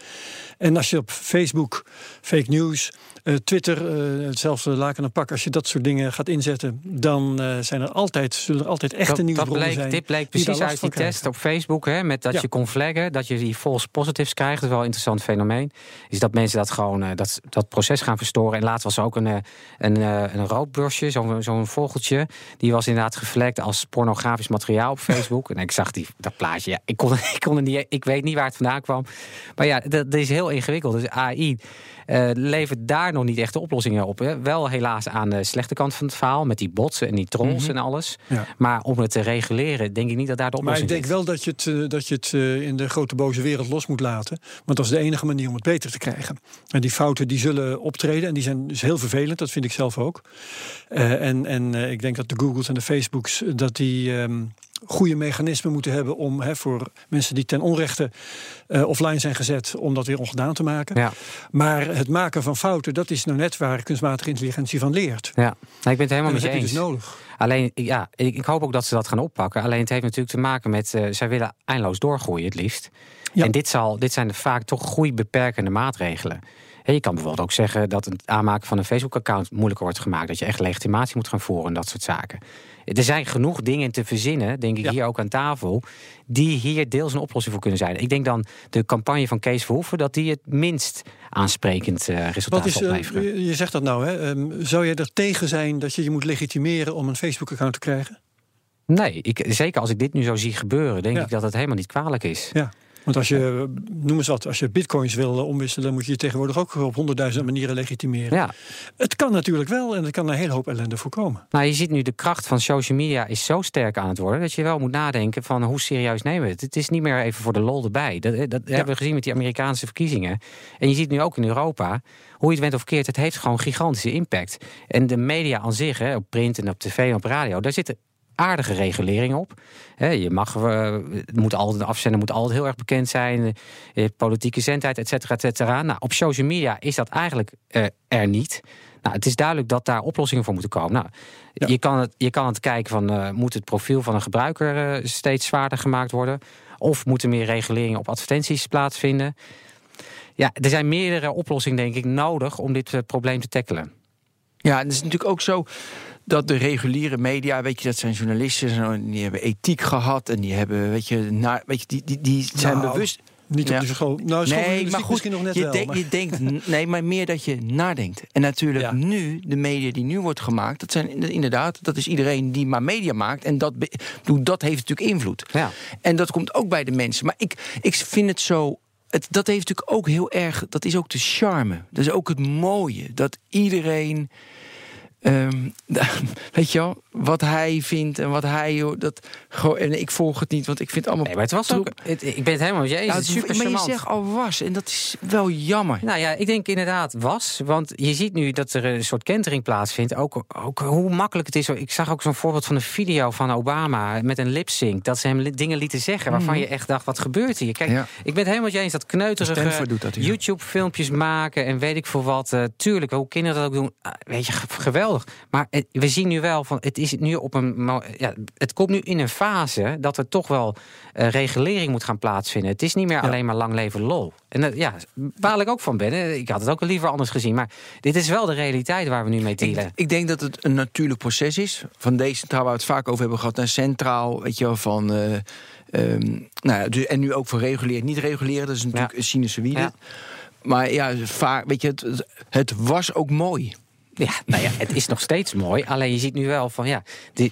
En als je op Facebook fake news, Twitter, hetzelfde laken en pak, als je dat soort dingen gaat inzetten, dan zijn er altijd, zullen er altijd echte dat, nieuwsbronnen dat bleek, zijn. Dit bleek precies uit die test op Facebook, hè, met dat ja. je kon flaggen, dat je die false positives krijgt. Dat is wel een interessant fenomeen. Is dat mensen dat gewoon dat, dat proces gaan verstoren. En laatst was er ook een, een, een roodborstje, zo'n zo'n vogeltje. Die was inderdaad gevlekt als pornografisch materiaal op Facebook. en ik zag die, dat plaatje. Ja, ik, kon, ik, kon niet, ik weet niet waar het vandaan kwam. Maar ja, dat, dat is heel ingewikkeld. Dus AI uh, levert daar nog niet echt de oplossingen op. Hè. Wel helaas aan de slechte kant van het verhaal. Met die bots en die trolls mm -hmm. en alles. Ja. Maar om het te reguleren, denk ik niet dat daar de oplossing is. Maar ik denk wel dat je het, uh, dat je het uh, in de grote boze wereld los moet laten. Want dat is de enige manier om het beter te krijgen. En die fouten die zullen optreden. En die zijn dus heel vervelend. Dat vind ik zelf ook. en en ik denk dat de Googles en de Facebooks... dat die... Um, goede mechanismen moeten hebben om hè, voor mensen die ten onrechte uh, offline zijn gezet, om dat weer ongedaan te maken. Ja. Maar het maken van fouten, dat is nou net waar kunstmatige intelligentie van leert. Ja, nou, ik ben het helemaal met je heb je eens. dus nodig. Alleen, ja, ik, ik hoop ook dat ze dat gaan oppakken. Alleen het heeft natuurlijk te maken met, uh, zij willen eindeloos doorgroeien het liefst. Ja. En dit, zal, dit zijn vaak toch groeibeperkende maatregelen. Je kan bijvoorbeeld ook zeggen dat het aanmaken van een Facebook-account moeilijker wordt gemaakt. Dat je echt legitimatie moet gaan voeren en dat soort zaken. Er zijn genoeg dingen te verzinnen, denk ik Ja. hier ook aan tafel, die hier deels een oplossing voor kunnen zijn. Ik denk dan de campagne van Kees Verhoeven dat die het minst aansprekend eh, resultaat Wat is, zal eh, opleveren. je je zegt dat nou, hè? Ehm, zou jij er tegen zijn dat je je moet legitimeren om een Facebook-account te krijgen? Nee, ik, zeker als ik dit nu zo zie gebeuren, denk Ja. ik dat het helemaal niet kwalijk is. Ja. Want als je, noem eens wat, als je bitcoins wil eh, omwisselen, moet je je tegenwoordig ook op honderdduizend manieren legitimeren. Ja, Het kan natuurlijk wel en het kan een hele hoop ellende voorkomen. nou je ziet nu de kracht van social media is zo sterk aan het worden dat je wel moet nadenken van hoe serieus nemen we het. Het is niet meer even voor de lol erbij. Dat, dat hebben we gezien met die Amerikaanse verkiezingen. En je ziet nu ook in Europa, hoe je het went of keert, het heeft gewoon gigantische impact. En de media aan zich, hè, op print en op tv en op radio, daar zitten aardige reguleringen op. Je mag, eh, het moet altijd, de afzender moet altijd heel erg bekend zijn. politieke zendheid, et cetera, et cetera. Nou, op social media is dat eigenlijk eh, er niet. Nou, het is duidelijk dat daar oplossingen voor moeten komen. Nou, Ja. je, kan het, je kan het kijken van, eh, moet het profiel van een gebruiker steeds zwaarder gemaakt worden? Of moeten meer reguleringen op advertenties plaatsvinden? Ja, er zijn meerdere oplossingen, denk ik, nodig om dit probleem te tackelen. Ja, het is natuurlijk ook zo dat de reguliere media, weet je, dat zijn journalisten, en en die hebben ethiek gehad en die hebben, weet je, naar, weet je die, die, die zijn Nou, bewust. Niet Ja. op de school. Nou, Nee, maar goed, misschien nog net je, wel. denkt- maar- je denkt, nee, maar meer dat je nadenkt. En natuurlijk Ja. nu, de media die nu wordt gemaakt, dat zijn inderdaad, dat is iedereen die maar media maakt. En dat, dat heeft natuurlijk invloed. Ja. En dat komt ook bij de mensen. Maar ik, ik vind het zo. Het, dat heeft natuurlijk ook heel erg. Dat is ook de charme. Dat is ook het mooie. Dat iedereen. Ehm, weet je wel, wat hij vindt en wat hij. joh, Dat, gewoon, en ik volg het niet, want ik vind allemaal. Nee, maar het was ook. het- ik ben het helemaal met je eens. Het is super maar je zegt al was. En dat is wel jammer. Nou ja, ik denk inderdaad was. Want je ziet nu dat er een soort kentering plaatsvindt. Ook, ook hoe makkelijk het is. Ik zag ook zo'n voorbeeld van een video van Obama met een lip-sync. Dat ze hem li- dingen lieten zeggen waarvan je echt dacht, wat gebeurt hier? Kijk, Mhm. Ja. ik ben het helemaal met je eens dat kneuterige. YouTube-filmpjes maken en weet ik veel wat. eh, tuurlijk, hoe kinderen dat ook doen. ah, weet je, ge- geweldig. Maar het- we zien nu wel van, het is nu op een... Ja, het komt nu in een fase dat er toch wel eh, regulering moet gaan plaatsvinden. Het is niet meer alleen maar lang leven lol. En dat, ja, waar ik ook van ben. Ik had het ook liever anders gezien. Maar dit is wel de realiteit waar we nu mee Ik, dealen. ik denk dat het een natuurlijk proces is. Van decentraal, waar we het vaak over hebben gehad, naar centraal. Weet je wel, van. eh, ehm, nou ja, dus- en nu ook voor reguleren, niet reguleren. Dat is natuurlijk Ja. een sinusoïde. Maar ja, vaak, weet je, het- het was ook mooi. Ja, nou ja, het is nog steeds mooi. Alleen je ziet nu wel van ja,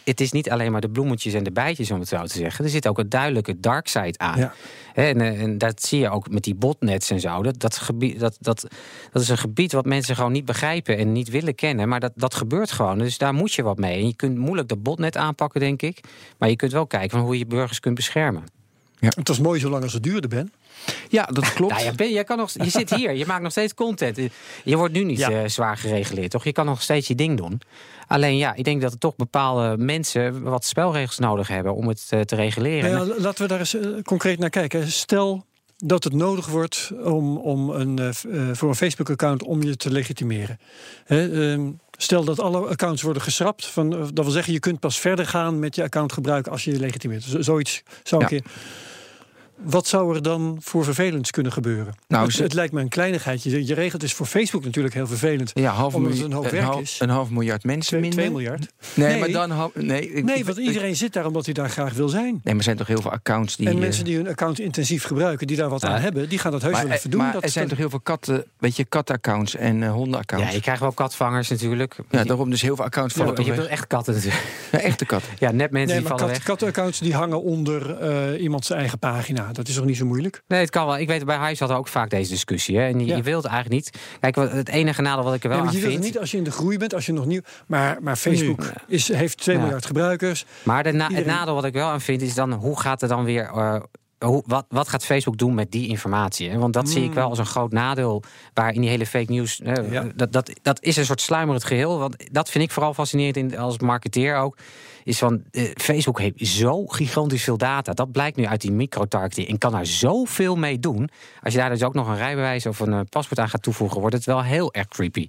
het is niet alleen maar de bloemetjes en de bijtjes, om het zo te zeggen. Er zit ook een duidelijke dark side aan. Ja. En, eh, en dat zie je ook met die botnets en zo. Dat, dat, gebied, dat, dat, dat is een gebied wat mensen gewoon niet begrijpen en niet willen kennen. Maar dat, dat gebeurt gewoon. Dus daar moet je wat mee. En je kunt moeilijk de botnet aanpakken, denk ik. Maar je kunt wel kijken van hoe je burgers kunt beschermen. Het was mooi zolang als het duurde, Ben. Ja, dat klopt. Nou ja, ben, jij kan nog, je zit hier, je maakt nog steeds content. Je wordt nu niet Ja. eh, zwaar gereguleerd, toch? Je kan nog steeds je ding doen. Alleen ja, ik denk dat er toch bepaalde mensen wat spelregels nodig hebben om het eh, te reguleren. Nou ja, laten we daar eens eh, concreet naar kijken. Stel dat het nodig wordt om, om een, voor een Facebook-account om je te legitimeren. Hè, ehm, stel dat alle accounts worden geschrapt. Van, dat wil zeggen, je kunt pas verder gaan met je account gebruiken als je je legitimeert. Z- zoiets zou een Ja. Wat zou er dan voor vervelends kunnen gebeuren? Nou, het, lijkt me een kleinigheid. Je, je regelt is voor Facebook natuurlijk heel vervelend. ja, half omdat het een hoop een, werk half, is. een half miljard mensen Twee, minder. 2 miljard. Nee, Nee. maar dan nee, ik- Nee, want ik- iedereen zit daar omdat hij daar graag wil zijn. Nee, maar er zijn toch heel veel accounts die. en eh, mensen die hun account intensief gebruiken, die daar wat Ja. aan hebben, die gaan dat heus maar, wel eh, even doen. maar Dat- er zijn toch heel veel katten, weet je, kataccounts en eh hondenaccounts. ja, je krijgt wel katvangers natuurlijk. Ja, daarom dus heel veel accounts vallen je toch hebt weg. echt katten natuurlijk. Ja, echte katten. Ja, net mensen Nee, die vallen kat, weg. kattenaccounts die hangen onder eh, iemand zijn eigen pagina. Dat is toch niet zo moeilijk? Nee, het kan wel. Ik weet, bij Hives hadden we ook vaak deze discussie. Hè? En je, Ja. je wilt eigenlijk niet. Kijk, wat- het enige nadeel wat ik er wel Nee, aan je wilt het vind. niet als je in de groei bent, als je nog nieuw. Maar, maar Facebook Nu. is, heeft 2 Ja. miljard gebruikers. Maar de na- het nadeel wat ik wel aan vind is dan hoe gaat er dan weer. eh, hoe, wat, wat gaat Facebook doen met die informatie? Hè? Want dat zie ik wel als een groot nadeel. Waar in die hele fake news. hè, Ja. dat, dat, dat is een soort sluimerend geheel. Want dat vind ik vooral fascinerend in, als marketeer ook. Is van eh, Facebook heeft zo gigantisch veel data. Dat blijkt nu uit die microtargeting. En kan daar zoveel mee doen. Als je daar dus ook nog een rijbewijs of een eh, paspoort aan gaat toevoegen, wordt het wel heel erg creepy.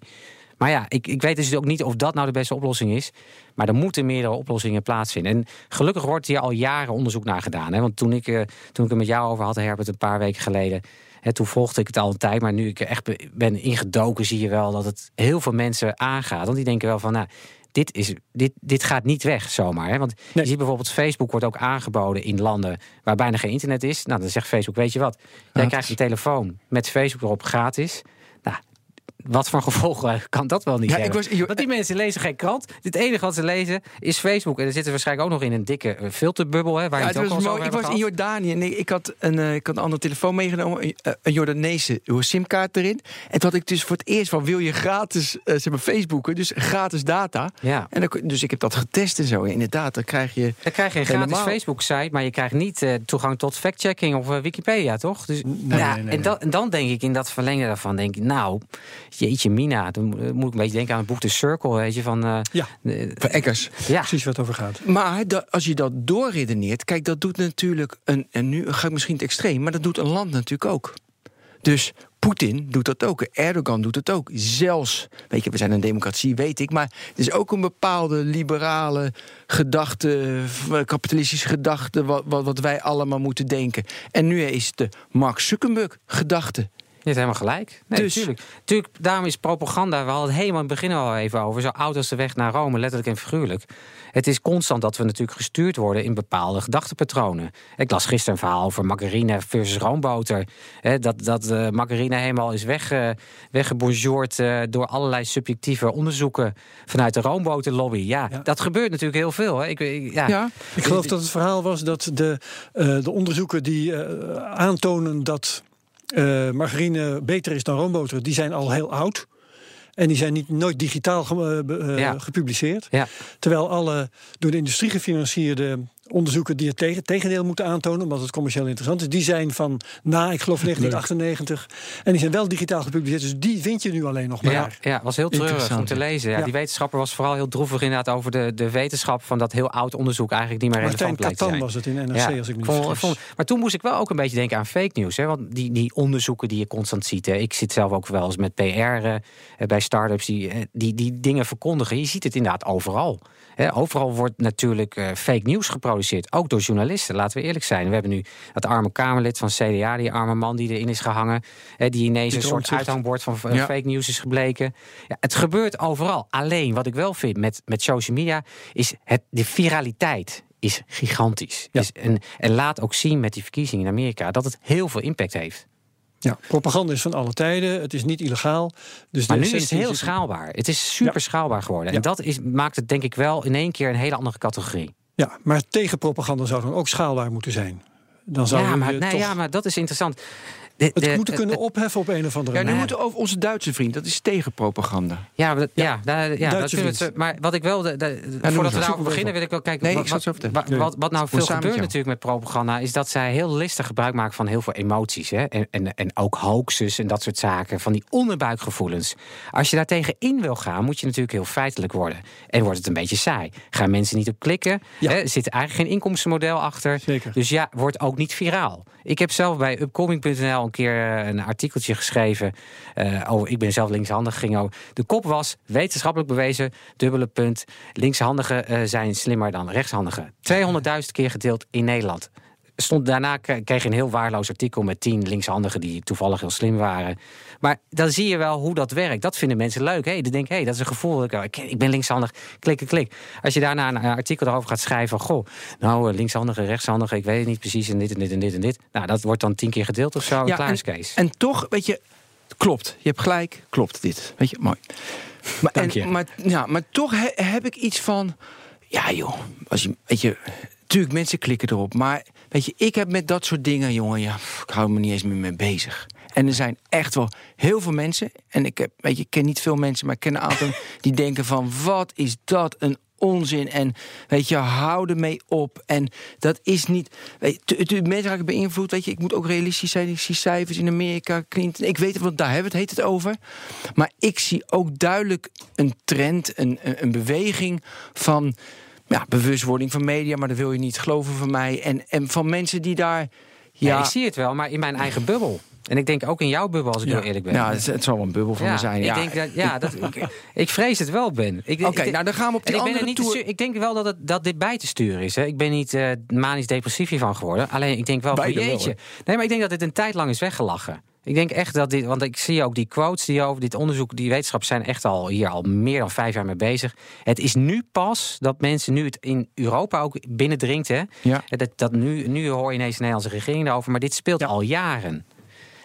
Maar ja, ik, ik weet dus ook niet of dat nou de beste oplossing is. Maar er moeten meerdere oplossingen plaatsvinden. En gelukkig wordt hier al jaren onderzoek naar gedaan. Hè? Want toen ik, eh, toen ik het met jou over had, Herbert, een paar weken geleden. Hè, toen volgde ik het al een tijd. Maar nu ik echt be- ben ingedoken, zie je wel dat het heel veel mensen aangaat. Want die denken wel van, nou, dit, is, dit, dit gaat niet weg zomaar. Hè? Want Nee. je ziet bijvoorbeeld, Facebook wordt ook aangeboden in landen waar bijna geen internet is. Nou, dan zegt Facebook, weet je wat, jij Gratis. krijgt een telefoon met Facebook erop gratis. Wat voor gevolgen kan dat wel niet Ja, ik hebben? was- Want die mensen lezen geen krant. Het enige wat ze lezen is Facebook. En dan zitten ze waarschijnlijk ook nog in een dikke eh, filterbubbel. Hè, waar je Ja, het het ook was mooi. Ik was in. Jordanië en ik, ik had een, eh, ik had een andere telefoon meegenomen, een, eh, een Jordaanese simkaart erin. En toen had ik dus voor het eerst van wil je gratis, zeg maar Facebooken, dus gratis data. Ja. En dan, dus ik heb dat getest en zo. En inderdaad, dan krijg je. Dan krijg je een gratis. Facebook-site, maar je krijgt niet toegang tot fact-checking of Wikipedia, toch? Dus, Nee, ja, nee, nee, en, dan, en dan denk ik in dat verlengde daarvan, denk ik, nou, jeetje mina, dan mo- moet ik een beetje denken aan het boek The Circle, weet je, van... eh, Ja, Van Eggers. ja, precies wat het over gaat. Maar als je dat doorredeneert, kijk, dat doet natuurlijk een. En nu ga ik misschien het extreem, maar dat doet een land natuurlijk ook. Dus Poetin doet dat ook. Erdogan doet het ook. Zelfs, weet je, we zijn een democratie, weet ik. Maar er is ook een bepaalde liberale gedachte, kapitalistische gedachte, wat, wat, wat wij allemaal moeten denken. En nu is het de Mark Zuckerberg gedachte. Je hebt helemaal gelijk. Nee, Dus- tuurlijk. tuurlijk. Daarom is propaganda, we hadden het helemaal in het begin al even over, zo oud als de weg naar Rome, letterlijk en figuurlijk. Het is constant dat we natuurlijk gestuurd worden in bepaalde gedachtepatronen. Ik las gisteren een verhaal over margarine versus roomboter. Dat dat eh, margarine helemaal is weg, eh, weggebonjourd eh, door allerlei subjectieve onderzoeken vanuit de roomboterlobby. Ja, Ja. dat gebeurt natuurlijk heel veel. Hè. Ik, ik- ja. Ja, Ik geloof dat het verhaal was dat de, de onderzoeken die aantonen dat eh, margarine beter is dan roomboter, die zijn al heel oud. En die zijn niet, nooit digitaal ge- eh, eh, Ja. gepubliceerd. Ja. Terwijl alle door de industrie gefinancierde onderzoeken die het tegen, tegendeel moeten aantonen, omdat het commercieel interessant is, die zijn van na, ik geloof 1998. En die zijn wel digitaal gepubliceerd, dus die vind je nu alleen nog maar. Ja, ja, was heel treurig om te lezen. Ja, Ja. Die wetenschapper was vooral heel droevig inderdaad over de, de wetenschap van dat heel oud onderzoek eigenlijk niet meer Martijn relevant bleek te Katan zijn. was het in NRC, als ik me niet vergis. maar toen moest ik wel ook een beetje denken aan fake news. Hè? Want die, die onderzoeken die je constant ziet. Hè? Ik zit zelf ook wel eens met PR eh, bij start-ups die, eh, die, die dingen verkondigen. Je ziet het inderdaad overal. Hè? Overal wordt natuurlijk eh, fake news geproduceerd. Ook door journalisten, laten we eerlijk zijn. We hebben nu dat arme Kamerlid van CDA, die arme man die erin is gehangen. Hè, die ineens een soort uithangbord van eh, Ja. fake news is gebleken. Ja, het gebeurt overal. Alleen wat ik wel vind met, met social media is het, de viraliteit is gigantisch. Ja. Is, en, en laat ook zien met die verkiezingen in Amerika dat het heel veel impact heeft. Ja, propaganda is van alle tijden. Het is niet illegaal. Dus Maar nu is het heel schaalbaar. Het is super Ja. schaalbaar geworden. Ja. En dat is, maakt het denk ik wel in één keer een hele andere categorie. Ja, maar tegen propaganda zou dan ook schaalbaar moeten zijn. Dan zou Ja je maar, je nee, toch ja, maar dat is interessant. De- het de- moeten kunnen opheffen op een of andere ja nu moeten we over onze Duitse vriend, dat is tegen propaganda. Ja, maar dat- ja, ja, dat Duitse kunnen we vriend. het, maar wat ik wel, de, de- noem voordat we daarover beginnen, wil ik wel kijken. Nee, wat, ik zal het zo wat, vertellen. wat, wat, wat nou veel gebeurt natuurlijk met propaganda, is dat zij heel listig gebruik maken van heel veel emoties. Hè? En, en, en ook hoaxes en dat soort zaken, van die onderbuikgevoelens. Als je daar tegen in wil gaan, moet je natuurlijk heel feitelijk worden. En wordt het een beetje saai. Gaan mensen niet op klikken? Ja. Hè? Er zit eigenlijk geen inkomstenmodel achter. Zeker. Dus ja, wordt ook niet viraal. Ik heb zelf bij upcoming.nl een keer eh, een artikeltje geschreven. eh, over, ik ben zelf linkshandig. Ging over, de kop was wetenschappelijk bewezen, dubbele punt. Linkshandigen eh, zijn slimmer dan rechtshandigen. 200.000 keer gedeeld in Nederland. Stond, daarna kreeg je een heel waarloos artikel met tien linkshandigen die toevallig heel slim waren. Maar dan zie je wel hoe dat werkt. Dat vinden mensen leuk. Hey, die denken, hey, dat is een gevoel. Ik, ik- ik ben linkshandig. Klikken, klik. Als je daarna een artikel erover gaat schrijven. Goh, nou, eh, linkshandige, rechtshandige, ik weet het niet precies. En dit en dit en dit en dit. Nou, dat wordt dan tien keer gedeeld of zo. Ja, klaar is Kees. En toch, weet je, klopt. Je hebt gelijk, klopt dit. Weet je, mooi. Maar, Dank je. En, maar, ja, maar toch he- heb ik iets van. Ja, joh. Als je, weet je, tuurlijk, mensen klikken erop. Maar weet je, ik heb met dat soort dingen, jongen, ja, ik hou me niet eens meer mee bezig. En er zijn echt wel heel veel mensen. En ik heb, weet je, ik ken niet veel mensen, maar ik ken een aantal die denken van wat is dat een onzin. En weet je, hou ermee op. En dat is niet. Weet, je, mensen raken beïnvloed. Weet je, ik moet ook realistisch zijn. Ik zie cijfers in Amerika, Clinton. Ik weet het, want daar hebben we het, heet het over. Maar ik zie ook duidelijk een trend, een, een, een beweging van ja, bewustwording van media, maar dat wil je niet geloven van mij. En, en van mensen die daar. Ja, Ja, ik zie het wel, maar in mijn eigen bubbel. En ik denk ook in jouw bubbel, als ik Ja. heel eerlijk ben. ja het, het zal een bubbel van Ja, me zijn. ik Ja. denk dat, ja, dat, ik, ik vrees het wel, Ben. Ik- Oké, ik- nou dan gaan we op die ik, ben er andere niet tour. ik denk wel dat, het, dat dit bij te sturen is. Hè. Ik ben niet eh, manisch depressief hiervan geworden. Alleen ik denk wel van jeetje. nee, maar ik denk dat dit een tijd lang is weggelachen. Ik denk echt dat dit, want ik zie ook die quotes die over dit onderzoek, die wetenschappers zijn echt al hier al meer dan vijf jaar mee bezig. Het is nu pas dat mensen nu het in Europa ook binnendringt. Hè. Ja. Dat, dat nu, nu hoor je ineens de Nederlandse regering erover, maar dit speelt al jaren.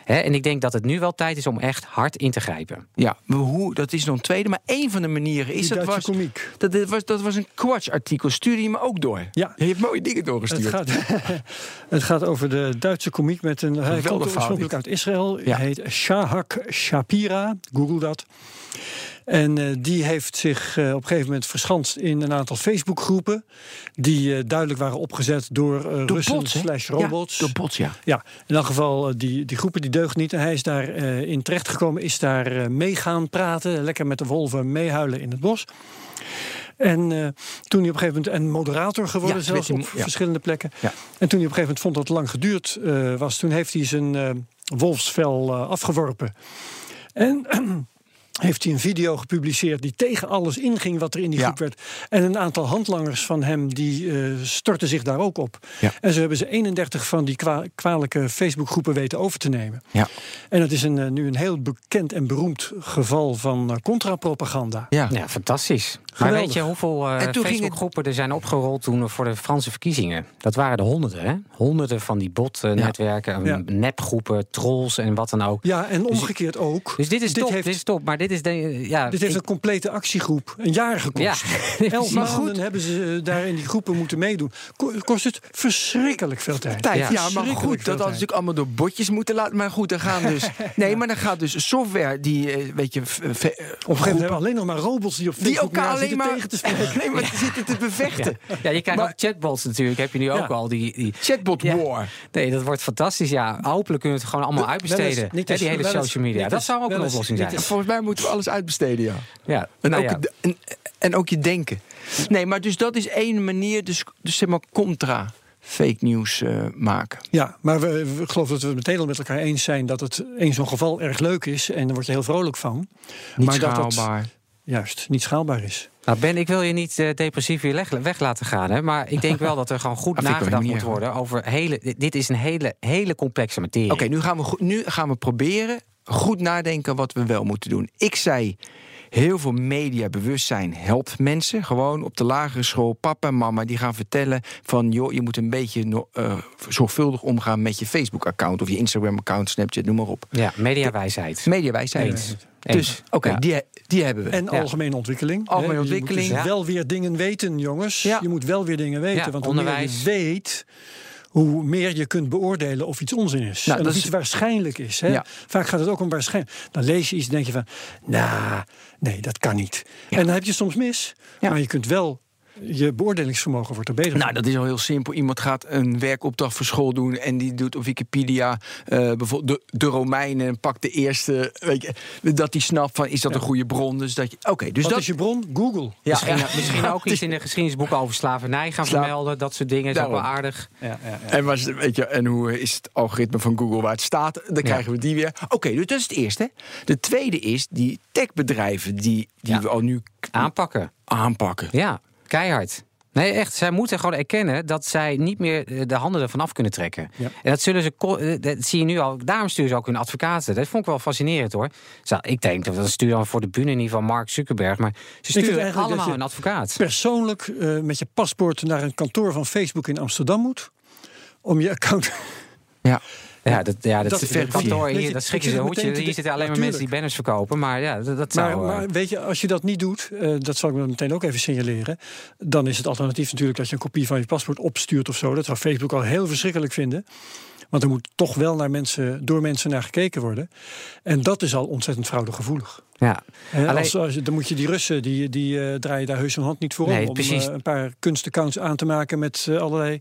Hè, en ik denk dat het nu wel tijd is om echt hard in te grijpen. Ja, maar hoe, dat is nog een tweede. Maar één van de manieren is Die dat was, komiek. dat, dat was. dat was een Quatsch-artikel. Stuurde je me ook door? Ja. Je hebt mooie dingen doorgestuurd. Het gaat, het gaat over de Duitse komiek met een. Hij komt oorspronkelijk uit Israël. Ja. Hij heet Shahak Shapira. Google dat. En eh, die heeft zich eh, op een gegeven moment verschanst in een aantal Facebookgroepen. Die eh, duidelijk waren opgezet door, Door Russen bots, slash robots. Ja, door bots, ja. Ja, in elk geval, die, die groepen die deugt niet. En hij is daar in terechtgekomen, is daar mee gaan praten. Lekker met de wolven meehuilen in het bos. En toen hij op een gegeven moment en moderator geworden, Ja, zelfs op ja. verschillende plekken. Ja. En toen hij op een gegeven moment vond dat het lang geduurd was, toen heeft hij zijn wolfsvel afgeworpen. En heeft hij een video gepubliceerd die tegen alles inging wat er in die Ja. groep werd. En een aantal handlangers van hem die eh, stortten zich daar ook op. Ja. En zo hebben ze 31 van die kwa- kwalijke Facebookgroepen weten over te nemen. Ja. En het is een, eh, nu een heel bekend en beroemd geval van eh, contrapropaganda. Ja. Ja, fantastisch. Maar Geweldig. weet je hoeveel eh En toen ging het- Facebookgroepen er zijn opgerold toen voor de Franse verkiezingen? Dat waren er honderden, hè? Honderden van die botnetwerken, Ja. nepgroepen, trolls en wat dan ook. Ja, en omgekeerd ook. Dus dit is top, heeft, dit is top. Maar dit is de, ja, dit heeft ik- een complete actiegroep een jaar gekost. Ja, Elf maar maanden hebben ze eh, daar in die groepen moeten meedoen. Ko- Kost het verschrikkelijk veel tijd. Tijd, Ja. ja, maar goed, dat hadden ze natuurlijk allemaal door botjes moeten laten. Maar goed, dan gaan dus. Nee, maar dan gaat dus software die, eh, weet je, Op een gegeven moment hebben we alleen nog maar robots die op die Facebook elkaar elkaar alleen maar tegen te spreken. nee, maar zitten te bevechten. ja, je krijgt Maar- ook chatbots natuurlijk. Heb je nu ook al die, die Chatbot Ja. war. Nee, dat wordt fantastisch. Ja, hopelijk kunnen we het gewoon allemaal uitbesteden. niet Hè, eens- die hele social media. niet Dat zou ook een oplossing niet zijn. Volgens mij moeten we alles uitbesteden, ja. Ja, En, nou ook, ja. en, en ook je denken. Nee, maar dus dat is één manier, dus, dus zeg maar contra fake news eh, maken. Ja, maar we, geloof dat we het meteen al met elkaar eens zijn dat het in zo'n geval erg leuk is en daar word je heel vrolijk van. Niet Maar dat- schaalbaar. Juist, niet schaalbaar is. Nou Ben, ik wil je niet eh, depressief weer leg- weg laten gaan. Hè, maar ik denk wel dat er gewoon goed nagedacht moet worden over hele. dit- is een hele, hele complexe materie. Oké, nu, gaan we nu gaan we proberen goed nadenken wat we wel moeten doen. Ik zei, heel veel mediabewustzijn helpt mensen. Gewoon op de lagere school, papa en mama, die gaan vertellen van... joh, je moet een beetje eh, zorgvuldig omgaan met je Facebook-account... of je Instagram-account, Snapchat, noem maar op. Ja, mediawijsheid. Mediawijsheid. Dus, oké, Ja. die, die hebben we. En Ja. algemene ontwikkeling. Algemene Hè, ontwikkeling. Je moet dus Ja. wel weer dingen weten, jongens. Ja. Je moet wel weer dingen weten. Ja, want hoe meer onderwijs. je weet, hoe meer je kunt beoordelen of iets onzin is. Nou, en dat of is- iets waarschijnlijk is. Hè? Ja. Vaak gaat het ook om waarschijnlijk. Dan lees je iets en denk je van, nou, nee, dat kan niet. En dan heb je soms mis. Ja. Maar je kunt wel, je beoordelingsvermogen wordt er beter Nou, dat is al heel simpel. Iemand gaat een werkopdracht voor school doen en die doet op Wikipedia eh, bijvoorbeeld de, de Romeinen en pakt de eerste, weet je, dat hij snapt van is dat een goede bron. Dus dat je, oké, dus Wat dat is je bron? Google. ja, misschien, ja. misschien ook iets in de geschiedenisboeken over slavernij gaan vermelden. Dat soort dingen is ook wel aardig. Ja, ja, ja. En, was, weet je, en hoe is het algoritme van Google waar het staat? Dan krijgen we die weer. Oké, dus dat is het eerste. De tweede is die techbedrijven die, die Ja. we al nu Aanpakken. aanpakken. Ja, keihard. Nee, echt. Zij moeten gewoon erkennen dat zij niet meer eh, de handen ervan af kunnen trekken. Ja. En dat zullen ze. eh, Dat zie je nu al. Daarom sturen ze ook hun advocaten. Dat vond ik wel fascinerend hoor. Ik denk dat ze sturen dan voor de bühne ieder geval Mark Zuckerberg. Maar ze sturen allemaal dat een advocaat. Persoonlijk eh, met je paspoort naar een kantoor van Facebook in Amsterdam moet. Om je account. Ja. Ja, dat, ja, dat, Dat dat kantoor hier, je, dat ik schrikken zit ze hoedje. meteen te Hier zitten alleen maar mensen die banners verkopen. Maar ja, dat, zou... eh, maar weet je, als je dat niet doet, eh, dat zal ik me meteen ook even signaleren. Dan is het alternatief natuurlijk dat je een kopie van je paspoort opstuurt of zo. Dat zou Facebook al heel verschrikkelijk vinden. Want er moet toch wel naar mensen, door mensen naar gekeken worden. En dat is al ontzettend fraudegevoelig. Ja. Alleen- als, dan moet je die Russen, die, die eh, draaien daar heus hun hand niet voor om. Nee, om precies. eh, een paar kunstaccounts aan te maken met eh, allerlei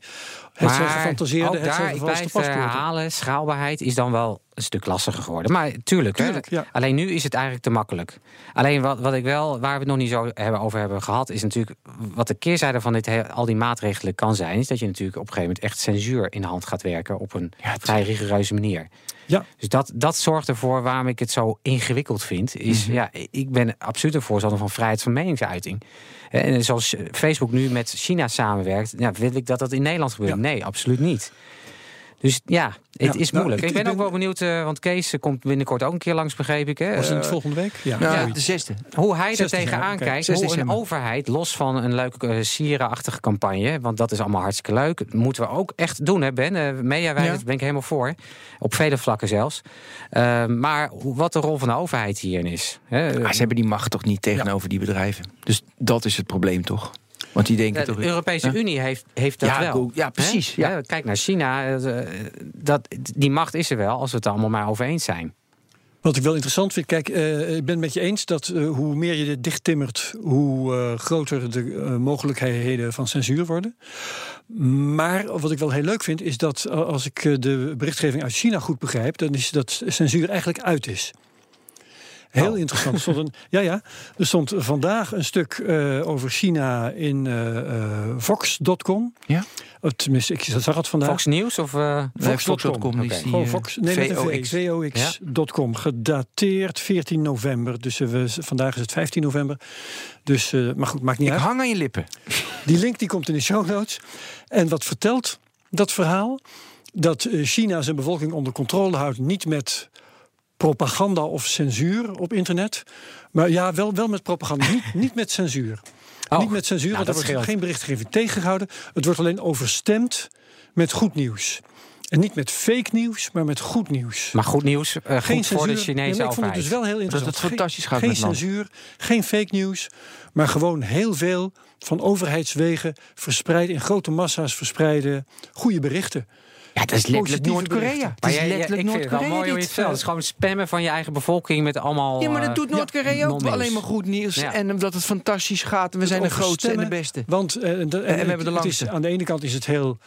het gefantaseerde, het daar, zijn ik gevalste blijf paspoorten. herhalen, schaalbaarheid is dan wel een stuk lastiger geworden. Maar tuurlijk, hè. Tuurlijk, ja. alleen nu is het eigenlijk te makkelijk. Alleen wat, wat ik wel, waar we het nog niet zo hebben, over hebben gehad, is natuurlijk wat de keerzijde van dit, al die maatregelen kan zijn, is dat je natuurlijk op een gegeven moment echt censuur in de hand gaat werken op een vrij rigoureuze manier. Ja. Dus dat, dat zorgt ervoor waarom ik het zo ingewikkeld vind. Is, Mhm. ja, ik ben absoluut een voorstander van vrijheid van meningsuiting. En zoals Facebook nu met China samenwerkt, ja, wil ik dat dat in Nederland gebeurt? Ja. Nee, absoluut niet. Dus ja, het Ja, is nou, moeilijk. ik- ik, ben ook wel benieuwd, eh, want Kees eh, komt binnenkort ook een keer langs, begreep ik. Hè? Was het Eh, volgende week? Ja, de zesde. hoe hij er 60 tegenaan kijkt, 6 hoe een overheid, los van een leuke uh, sierenachtige campagne, want dat is allemaal hartstikke leuk, dat moeten we ook echt doen, hè Ben? Uh, Mediawijs, Ja. daar ben ik helemaal voor. Op vele vlakken zelfs. Uh, maar hoe- wat de rol van de overheid hierin is. Hè? Maar ze hebben die macht toch niet tegenover die bedrijven. Dus dat is het probleem toch? Want die denken de toch... Europese Huh? Unie heeft, heeft dat Ja, wel. go- ja, precies, Hè? ja. Ja, Kijk naar China. eh, Dat, die macht is er wel, als we het er allemaal maar over eens zijn. Wat ik wel interessant vind, kijk, eh, ik ben het met je eens dat eh, hoe meer je dit dichttimmert, hoe groter de mogelijkheden van censuur worden. Maar wat ik wel heel leuk vind, is dat als ik de berichtgeving uit China goed begrijp, dan is dat censuur eigenlijk uit is. Heel Oh. interessant. Er stond een, ja, ja. Er stond vandaag een stuk eh, over China in eh, eh, Vox.com. Ja? Oh, tenminste, ik zag het vandaag. Fox News of... Fox.com. Fox.com, eh, Fox, nee, VOX. V, vox.com, gedateerd 14 november. Dus we, vandaag is het 15 november. Dus, maar goed, maakt niet Ik uit. hang aan je lippen. Die link die komt in de show notes. En wat vertelt dat verhaal? Dat China zijn bevolking onder controle houdt, niet met propaganda of censuur op internet. Maar ja, wel, wel met propaganda, niet, niet met censuur. Oh, niet met censuur, nou, want er dat wordt geen berichtgeving tegengehouden. Het wordt alleen overstemd met goed nieuws. En niet met fake nieuws, maar met goed nieuws. Maar goed nieuws, eh, Geen goed voor de censuur. Chinese ik vond het dus wel heel Dat interessant. het fantastisch gaat geen met land. censuur, geen fake nieuws, maar gewoon heel veel van overheidswegen verspreid in grote massa's verspreide goede berichten. Ja, dat is letterlijk Noord-Korea. Het is letterlijk het Noord-Korea. het. Het is gewoon spammen van je eigen bevolking met allemaal... Ja, maar dat eh, doet Noord-Korea ook alleen maar goed nieuws. En omdat het fantastisch gaat. En we zijn de grootste en de beste. Want eh, en, we hebben de het langste. aan de ene kant is het heel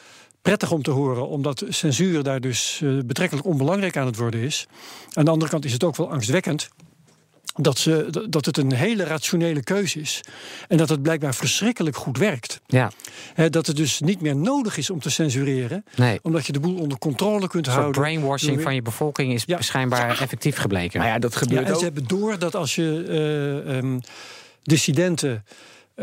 prettig om te horen, omdat censuur daar dus eh, betrekkelijk onbelangrijk aan het worden is. Aan de andere kant is het ook wel angstwekkend. Dat, ze, dat het een hele rationele keuze is. En dat het blijkbaar verschrikkelijk goed werkt. Ja, Hè, dat het dus niet meer nodig is om te censureren. nee. Omdat je de boel onder controle kunt houden. brainwashing van je bevolking is Ja. schijnbaar effectief gebleken. Maar ja, dat Ja, gebeurt en ook. ze hebben door dat als je eh, ehm, dissidenten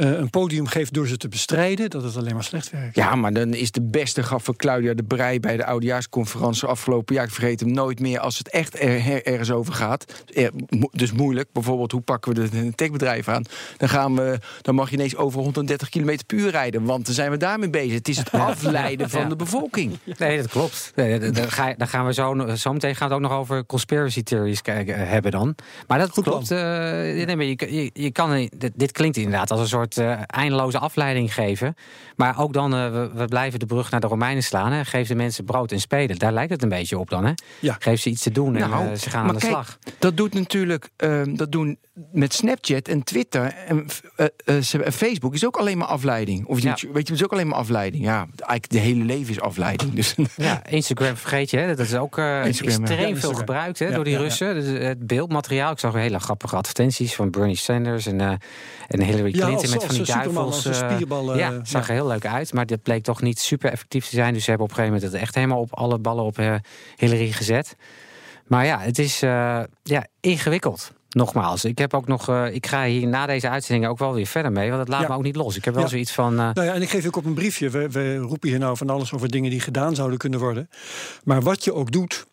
een podium geeft door ze te bestrijden, dat het alleen maar slecht werkt. Ja, maar dan is de beste gaf voor Claudia de Brij bij de oudejaarsconferentie afgelopen jaar. Ik vergeet hem nooit meer als het echt er, er- ergens over gaat. Er- mo- dus moeilijk. Bijvoorbeeld, hoe pakken we de, de techbedrijf aan? Dan, gaan we, dan mag je ineens over 130 km per uur rijden. Want dan zijn we daarmee bezig. Het is het afleiden van Ja. de bevolking. Nee, dat klopt. Nee, dat ga- Daar gaan we zo, zo meteen gaan we het ook nog over conspiracy theories kijken, eh, hebben dan. Maar dat Goed klopt. eh, nee, maar je, je, je kan, dit, dit klinkt inderdaad als een soort eh, eindeloze afleiding geven. Maar ook dan, eh, we, we blijven de brug naar de Romeinen slaan. Hè. Geef de mensen brood en spelen. Daar lijkt het een beetje op dan. Hè. Ja. Geef ze iets te doen en Nou, eh, ze gaan maar aan de kijk, slag. Dat doet natuurlijk, ehm, dat doen met Snapchat en Twitter en eh, eh, Facebook is ook alleen maar afleiding. Of Ja. YouTube, weet je, het is ook alleen maar afleiding. Ja, eigenlijk de hele leven is afleiding. Dus Ja, Instagram vergeet je, hè? dat is ook eh, extreem Ja, veel Instagram. gebruikt hè, Ja, door die. Russen. Dus het beeldmateriaal, ik zag hele grappige advertenties van Bernie Sanders en, eh, en Hillary Ja, Clinton met van die duivels. eh, spierballen, ja, eh, zag er heel leuk uit, maar dat bleek toch niet super effectief te zijn. Dus ze hebben op een gegeven moment het echt helemaal op alle ballen op eh, Hillary gezet. Maar ja, het is ja, ingewikkeld. Nogmaals, ik heb ook nog. ik ga hier na deze uitzending ook wel weer verder mee, want het laat Ja. me ook niet los. Ik heb wel Ja. zoiets van. Nou ja, en ik geef ook op een briefje. We, we roepen hier nou van alles over dingen die gedaan zouden kunnen worden. Maar wat je ook doet.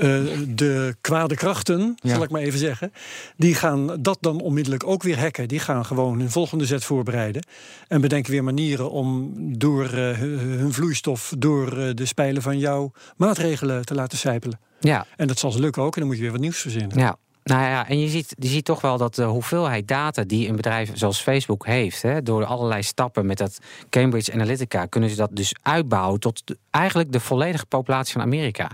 Eh, de kwade krachten, Ja. zal ik maar even zeggen, die gaan dat dan onmiddellijk ook weer hacken. Die gaan gewoon hun volgende zet voorbereiden. En bedenken weer manieren om door eh, hun hun vloeistof, door eh, de spijlen van jouw maatregelen te laten sijpelen. ja, En dat zal ze lukken ook. En dan moet je weer wat nieuws verzinnen. Ja, Nou ja, en je ziet, je ziet toch wel dat de hoeveelheid data die een bedrijf zoals Facebook heeft, hè, door allerlei stappen met dat Cambridge Analytica, kunnen ze dat dus uitbouwen tot de- eigenlijk de volledige populatie van Amerika.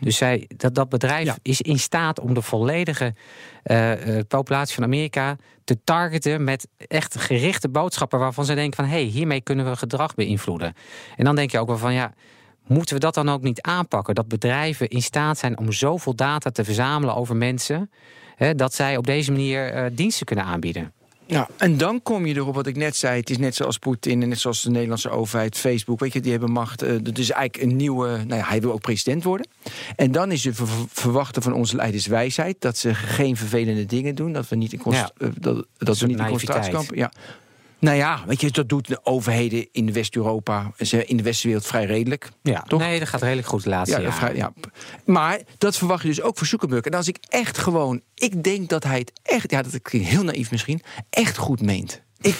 Dus zij, dat, dat bedrijf Ja. is in staat om de volledige eh, eh, populatie van Amerika te targeten met echt gerichte boodschappen waarvan ze denken van hé, hey, hiermee kunnen we gedrag beïnvloeden. En dan denk je ook wel van ja. Moeten we dat dan ook niet aanpakken? Dat bedrijven in staat zijn om zoveel data te verzamelen over mensen, hè, dat zij op deze manier eh, diensten kunnen aanbieden. Ja, en dan kom je erop wat ik net zei. Het is net zoals Poetin en net zoals de Nederlandse overheid, Facebook. Weet je, die hebben macht. eh, Dat is eigenlijk een nieuwe. Nou ja, hij wil ook president worden. En dan is het ver- verwachten van onze leiders wijsheid dat ze geen vervelende dingen doen. Dat we niet in, const- Ja. eh, dat, dat we niet in naïviteit. concentratiekampen. Ja. Nou ja, weet je, dat doet de overheden in West-Europa, in de westerwereld vrij redelijk. Ja, Toch? nee, dat gaat redelijk goed de laatste Ja, jaren. vrij- ja. Maar dat verwacht je dus ook voor Zuckerberg. En als ik echt gewoon, ik denk dat hij het echt, ja, dat klinkt heel naïef misschien, echt goed meent. Ik,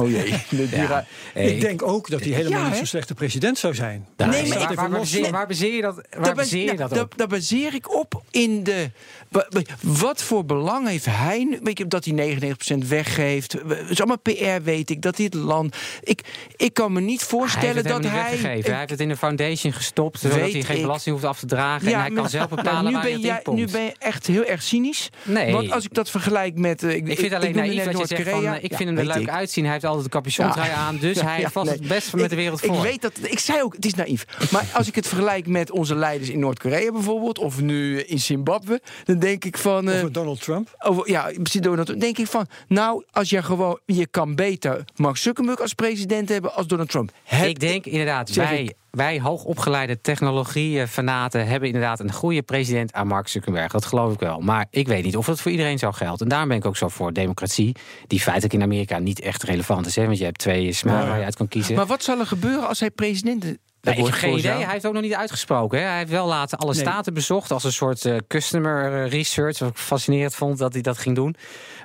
oh jee, de Hey, ik denk ook dat hij helemaal Ja, niet zo'n slechte president zou zijn. Nee, maar waar, ik- waar, waar, baseer, waar baseer je dat, waar baseer je dat nou, op? daar- baseer ik op in de. wa- wa- Wat voor belang heeft hij? Weet je, dat hij 99% weggeeft. Het is allemaal PR, weet ik. Dat hij het land. Ik, ik kan me niet hij heeft voorstellen het dat hij. weggegeven. Hij heeft het in een foundation gestopt, zodat hij geen ik. belasting hoeft af te dragen. en hij kan zelf nou, bepalen nu waar ben hij jij, Nu ben je echt heel erg cynisch. Nee. Want als ik dat vergelijk met. eh, ik, Ik vind alleen naïef dat je zegt van, eh, ik Ja, vind hem er leuk uitzien. Hij heeft altijd de capuchontrui Ja. aan, dus Ja, hij ja, vast nee. het best met de wereld voor. Ik weet dat. Ik zei ook, het is naïef. Maar als ik het vergelijk met onze leiders in Noord-Korea bijvoorbeeld, of nu in Zimbabwe, dan denk ik van. eh, Over Donald Trump. over, ja, precies, Donald Trump. denk ik van, nou, als je gewoon, je kan beter Mark Zuckerberg als president hebben als Donald Trump. Het- ik denk inderdaad, wij, ik. Wij hoogopgeleide technologie-fanaten hebben inderdaad een goede president aan Mark Zuckerberg. Dat geloof ik wel. Maar ik weet niet of dat voor iedereen zou gelden. En daarom ben ik ook zo voor democratie, die feitelijk in Amerika niet echt relevant is. Hè? Want je hebt twee smaken waar je uit kan kiezen. Maar wat zal er gebeuren als hij president Nee, ik heb geen idee. jou? Hij heeft ook nog niet uitgesproken. Hè? Hij heeft wel laten alle Nee. staten bezocht als een soort eh, customer research. Wat ik fascinerend vond dat hij dat ging doen.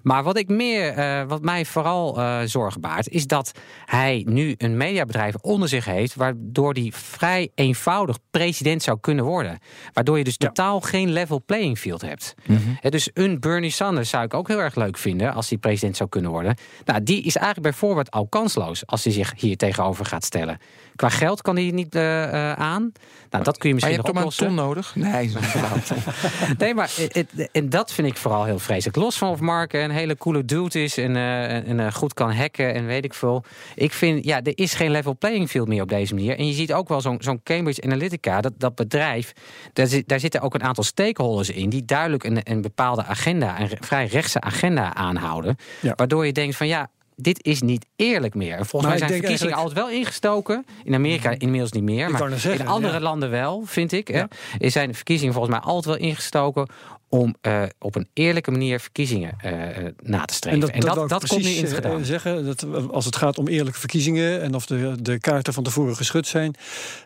Maar wat ik meer, eh, wat mij vooral eh, zorgen baart, is dat hij nu een mediabedrijf onder zich heeft, waardoor hij vrij eenvoudig president zou kunnen worden. Waardoor je dus Ja. totaal geen level playing field hebt. Mhm. Dus een Bernie Sanders zou ik ook heel erg leuk vinden als hij president zou kunnen worden. Nou, die is eigenlijk bij voorbaat al kansloos als hij zich hier tegenover gaat stellen. Qua geld kan hij niet eh, eh, aan. Nou, dat kun je Maar misschien je nog hebt toch maar een ton nodig? Nee. Nee, maar en dat vind ik vooral heel vreselijk. Los van of Mark een hele coole dude is en, eh, en, goed kan hacken en weet ik veel. Ik vind, ja, er is geen level playing field meer op deze manier. En je ziet ook wel zo'n zo'n Cambridge Analytica, dat, dat bedrijf, daar, zit, daar zitten ook een aantal stakeholders in die duidelijk een, een bepaalde agenda, een vrij rechtse agenda aanhouden. Ja. Waardoor je denkt van ja. Dit is niet eerlijk meer. En volgens Maar mij zijn verkiezingen eigenlijk- altijd wel ingestoken. In Amerika inmiddels niet meer. Ik Maar zeggen, in andere ja. landen wel, vind ik. Hè? Ja. Er zijn verkiezingen volgens mij altijd wel ingestoken om eh, op een eerlijke manier verkiezingen eh, eh, na te streven. En dat, dat, komt nu in het gedaan. zeggen. Dat, als het gaat om eerlijke verkiezingen en of de, de kaarten van tevoren geschud zijn.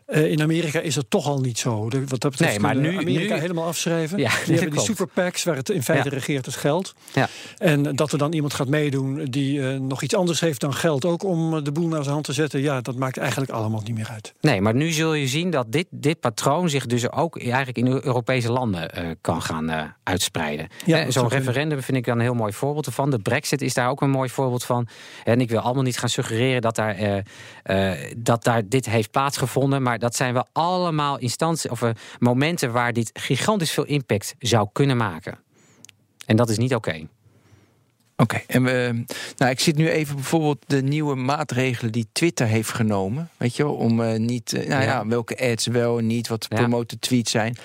in Amerika is dat toch al niet zo. De, wat dat betreft Nee, maar nu- Amerika nu- helemaal afschrijven. Ja, die hebben die klopt. super PACs waar het in feite Ja. regeert het geld. Ja. En dat er dan iemand gaat meedoen die nog iets anders heeft dan geld ook om de boel naar zijn hand te zetten. Ja, dat maakt eigenlijk allemaal niet meer uit. Nee, maar nu zul je zien dat dit, dit patroon zich dus ook eigenlijk in Europese landen kan gaan uitspreiden. Ja, Eh, Zo'n referendum vind ik dan een heel mooi voorbeeld ervan. De brexit is daar ook een mooi voorbeeld van. En ik wil allemaal niet gaan suggereren dat daar, eh, eh, dat daar dit heeft plaatsgevonden. Maar dat zijn wel allemaal instanties of momenten waar dit gigantisch veel impact zou kunnen maken. En dat is niet oké. Oké, en we, nou, ik zit nu even bijvoorbeeld de nieuwe maatregelen die Twitter heeft genomen. Weet je wel, om eh, niet, eh, nou ja. Ja. welke ads wel en niet, wat Ja. promote tweets zijn.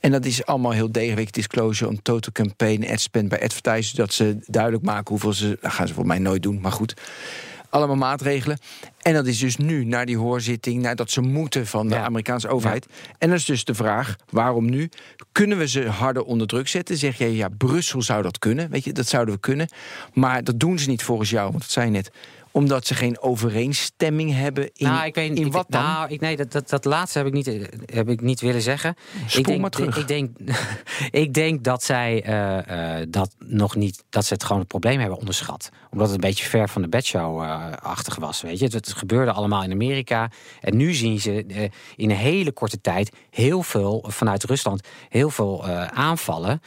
En dat is allemaal heel degelijk disclosure on total campaign, ad spend bij advertisers. Dat ze duidelijk maken hoeveel ze, dat gaan ze voor mij nooit doen, maar goed. Allemaal maatregelen. En dat is dus nu, naar die hoorzitting, naar dat ze moeten van de Ja. Amerikaanse overheid. En dat is dus de vraag, waarom nu? Kunnen we ze harder onder druk zetten? Zeg jij, ja, Brussel zou dat kunnen. Weet je, dat zouden we kunnen. Maar dat doen ze niet volgens jou, want dat zei je net. Omdat ze geen overeenstemming hebben in, nou, ik weet, in ik- wat dan? Nou, ik, nee, dat, dat, dat laatste heb ik niet, eh, heb ik niet willen zeggen. Spoel ik denk, maar terug. Ik denk, ik denk dat zij eh, eh, dat nog niet, dat ze het gewoon het probleem hebben onderschat. Omdat het een beetje ver van de bedshow-achtig was. Weet je, het, het gebeurde allemaal in Amerika. En nu zien ze in een hele korte tijd heel veel vanuit Rusland, heel veel aanvallen.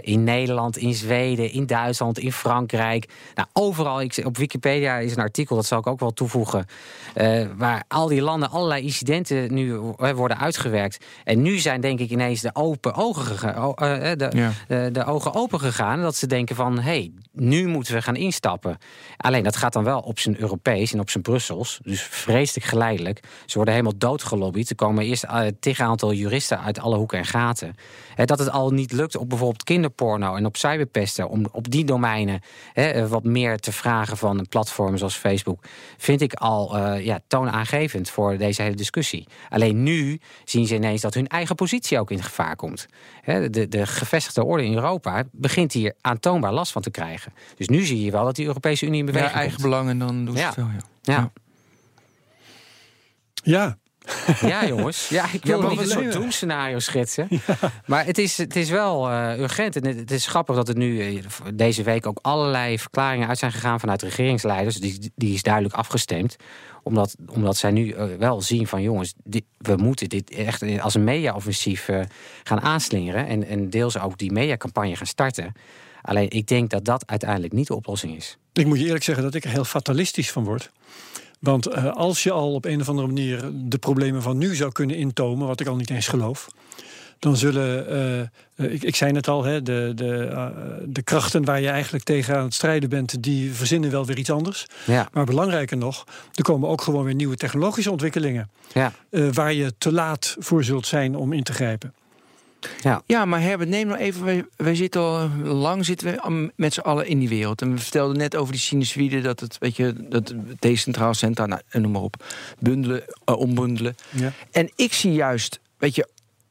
in Nederland, in Zweden, in Duitsland, in Frankrijk. Nou, overal. Ik, op Wikipedia is een artikel, dat zal ik ook wel toevoegen. eh, waar al die landen allerlei incidenten nu eh, worden uitgewerkt. En nu zijn denk ik ineens de open ogen gegaan. de, Ja. de, de ogen open gegaan. Dat ze denken van hé, hey, nu moeten we gaan instappen. Alleen dat gaat dan wel op zijn Europees en op zijn Brussels. Dus vreselijk geleidelijk. Ze worden helemaal doodgelobbyd. Er komen eerst uh, tig aantal juristen uit alle hoeken en gaten. Dat het al niet lukt op bijvoorbeeld kinderporno en op cyberpesten. om op die domeinen hè, wat meer te vragen van platformen zoals Facebook. vind ik al uh, ja, toonaangevend voor deze hele discussie. Alleen nu zien ze ineens dat hun eigen positie ook in gevaar komt. Hè, de, de gevestigde orde in Europa begint hier aantoonbaar last van te krijgen. Dus nu zie je wel dat die Europese Unie in beweging ja, eigen komt. belangen, dan doen ze Ja. het wel. Ja. Ja. Ja, Ja, jongens. Ja, ik wil maar niet een soort doemscenario schetsen. Maar het is, het is wel eh, urgent. En het, is grappig dat er nu eh, deze week ook allerlei verklaringen uit zijn gegaan vanuit regeringsleiders. Die, die is duidelijk afgestemd. Omdat, omdat zij nu eh, wel zien van jongens, dit- we moeten dit echt als een media-offensief gaan aanslingeren. En, en deels ook die mediacampagne gaan starten. Alleen ik denk dat dat uiteindelijk niet de oplossing is. ik moet je eerlijk zeggen dat ik er heel fatalistisch van word. Want eh, als je al op een of andere manier de problemen van nu zou kunnen intomen, wat ik al niet eens geloof, dan zullen, eh, eh, ik, ik zei het al, hè, de, de, de krachten waar je eigenlijk tegen aan het strijden bent, die verzinnen wel weer iets anders. Ja, Maar belangrijker nog, er komen ook gewoon weer nieuwe technologische ontwikkelingen. ja, waar je te laat voor zult zijn om in te grijpen. Ja. Ja, maar Herbert, neem nou even. Wij, wij zitten al lang zitten we met z'n allen in die wereld. En we vertelden net over die sinusoïde, dat het, weet je, dat het decentraal, centraal, nou, noem maar op, bundelen, eh, ombundelen. Ja. En ik zie juist, weet je,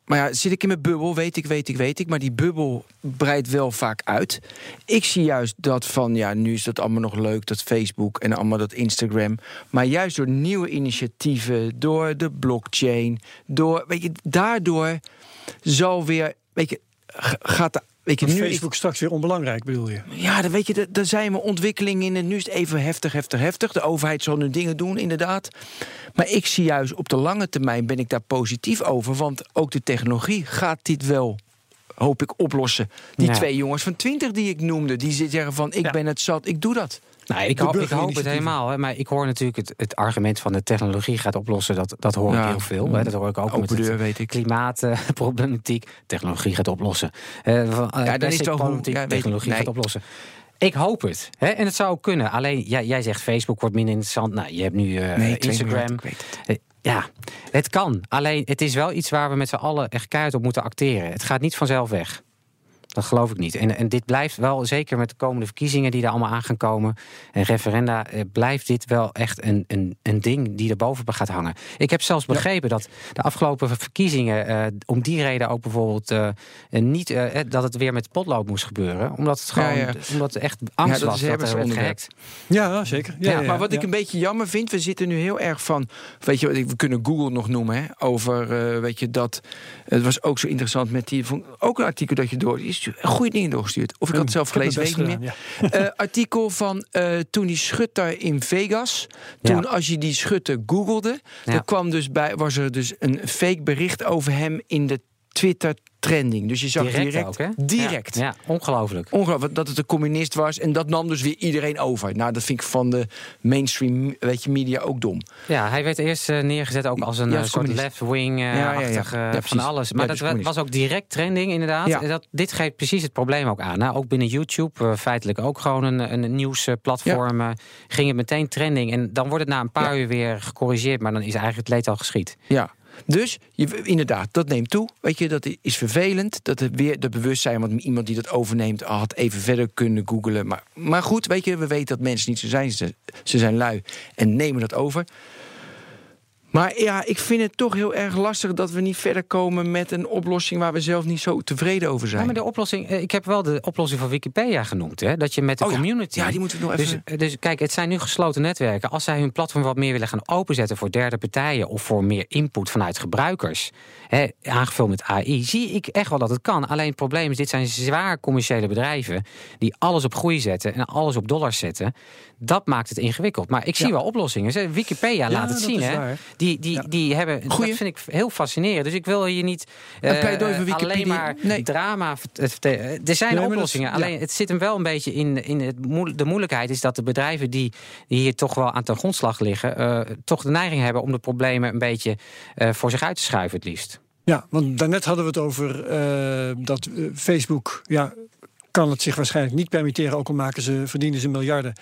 maar ja, zit ik in mijn bubbel, weet ik, weet ik, weet ik. Maar die bubbel breidt wel vaak uit. Ik zie juist dat van, ja, nu is dat allemaal nog leuk, dat Facebook en allemaal dat Instagram. Maar juist door nieuwe initiatieven, door de blockchain, door, weet je, daardoor zal weer, weet je, gaat de. Weet je, nu is- Facebook straks weer onbelangrijk, bedoel je? ja, dan weet je, er- er zijn we ontwikkelingen in. En nu is het even heftig, heftig, heftig. De overheid zal nu dingen doen, inderdaad. Maar ik zie juist op de lange termijn ben ik daar positief over. Want ook de technologie gaat dit wel, hoop ik, oplossen. Die Ja. twee jongens van 20 die ik noemde, die zeggen van ik Ja. ben het zat, ik doe dat. Nou, ik, hoop, ik hoop het helemaal. Hè, maar ik hoor natuurlijk het, het argument van de technologie gaat oplossen. Dat, dat hoor ik Ja. heel veel. Hè, dat hoor ik ook Open met het deur, weet ik. klimaatproblematiek. Technologie gaat oplossen. Eh, van, eh, is het plastic wel hoe- problematiek, ja, technologie Nee. gaat oplossen. Ik hoop het. Hè, en het zou ook kunnen. Alleen, ja, jij zegt Facebook wordt minder interessant. Nou, je hebt nu eh, Nee, Instagram. het. Ja, het kan. Alleen, het is wel iets waar we met z'n allen echt keihard op moeten acteren. Het gaat niet vanzelf weg. Dat geloof ik niet. En, en dit blijft wel, zeker met de komende verkiezingen die er allemaal aan gaan komen. En referenda, eh, blijft dit wel echt een, een, een ding die er bovenop gaat hangen. Ik heb zelfs begrepen dat de afgelopen verkiezingen. eh, om die reden ook bijvoorbeeld. eh, niet dat het weer met potlood moest gebeuren. Omdat het gewoon. Ja, ja. Omdat het echt angst Ja, dat was dat er werd gehackt. Ja, zeker. Ja, Ja, ja, maar wat ja. ik een beetje jammer vind, we zitten nu heel erg van, weet je, we kunnen Google nog noemen, hè, over, eh, weet je, dat, het was ook zo interessant met die, ook een artikel dat je door, die is goede dingen doorgestuurd. Of ik had het zelf gelezen, weet ik niet meer. Eh, artikel van eh, toen die schutter in Vegas. Toen Ja. als je die schutter googelde, dan kwam dus bij, was er dus een fake bericht over hem in de Twitter trending. Dus je zag Direct, direct, ook, hè? direct. Ja, ja, ongelooflijk. Ongelooflijk dat het een communist was. En dat nam dus weer iedereen over. Nou, dat vind ik van de mainstream weet je, media ook dom. Ja, hij werd eerst eh, neergezet ook als een Ja, eh, als soort Ja, eh, Ja, van alles. Maar dat communist. was ook direct trending inderdaad. En Dat, dit geeft precies het probleem ook aan. Nou, ook binnen YouTube, eh, feitelijk ook gewoon een, een nieuwsplatform, ging het meteen trending. En dan wordt het na een paar uur weer gecorrigeerd, maar dan is eigenlijk het leed al geschied. Ja. Dus je, inderdaad, dat neemt toe. Weet je, dat is vervelend. Dat weer de bewustzijn, want iemand die dat overneemt, had even verder kunnen googelen. Maar, maar goed, weet je, we weten dat mensen niet zo zijn. Ze, ze zijn lui en nemen dat over. Maar ja, ik vind het toch heel erg lastig dat we niet verder komen met een oplossing waar we zelf niet zo tevreden over zijn. Ja, maar de oplossing, eh, ik heb wel de oplossing van Wikipedia genoemd. Hè? Dat je met de Oh ja. community. Ja, die moeten we nog even- Dus, dus kijk, het zijn nu gesloten netwerken. Als zij hun platform wat meer willen gaan openzetten voor derde partijen of voor meer input vanuit gebruikers, hè, aangevuld met AI, zie ik echt wel dat het kan. Alleen het probleem is, dit zijn zwaar commerciële bedrijven die alles op groei zetten en alles op dollars zetten. Dat maakt het ingewikkeld. Maar ik zie Ja. wel oplossingen. Wikipedia laat het dat zien. is Hè? waar. Die, die, Ja. die hebben, Goeie. dat vind ik heel fascinerend. Dus ik wil hier niet eh, alleen maar Nee. drama. eh, verte- Er zijn Nee, dat oplossingen. ja. Alleen het zit hem wel een beetje in, in het moe- de moeilijkheid is dat de bedrijven die, die hier toch wel aan ten grondslag liggen, eh, toch de neiging hebben om de problemen een beetje eh, voor zich uit te schuiven, het liefst. Ja, want daarnet hadden we het over eh, dat eh, Facebook, ja, kan het zich waarschijnlijk niet permitteren, ook al maken ze, verdienen ze miljarden,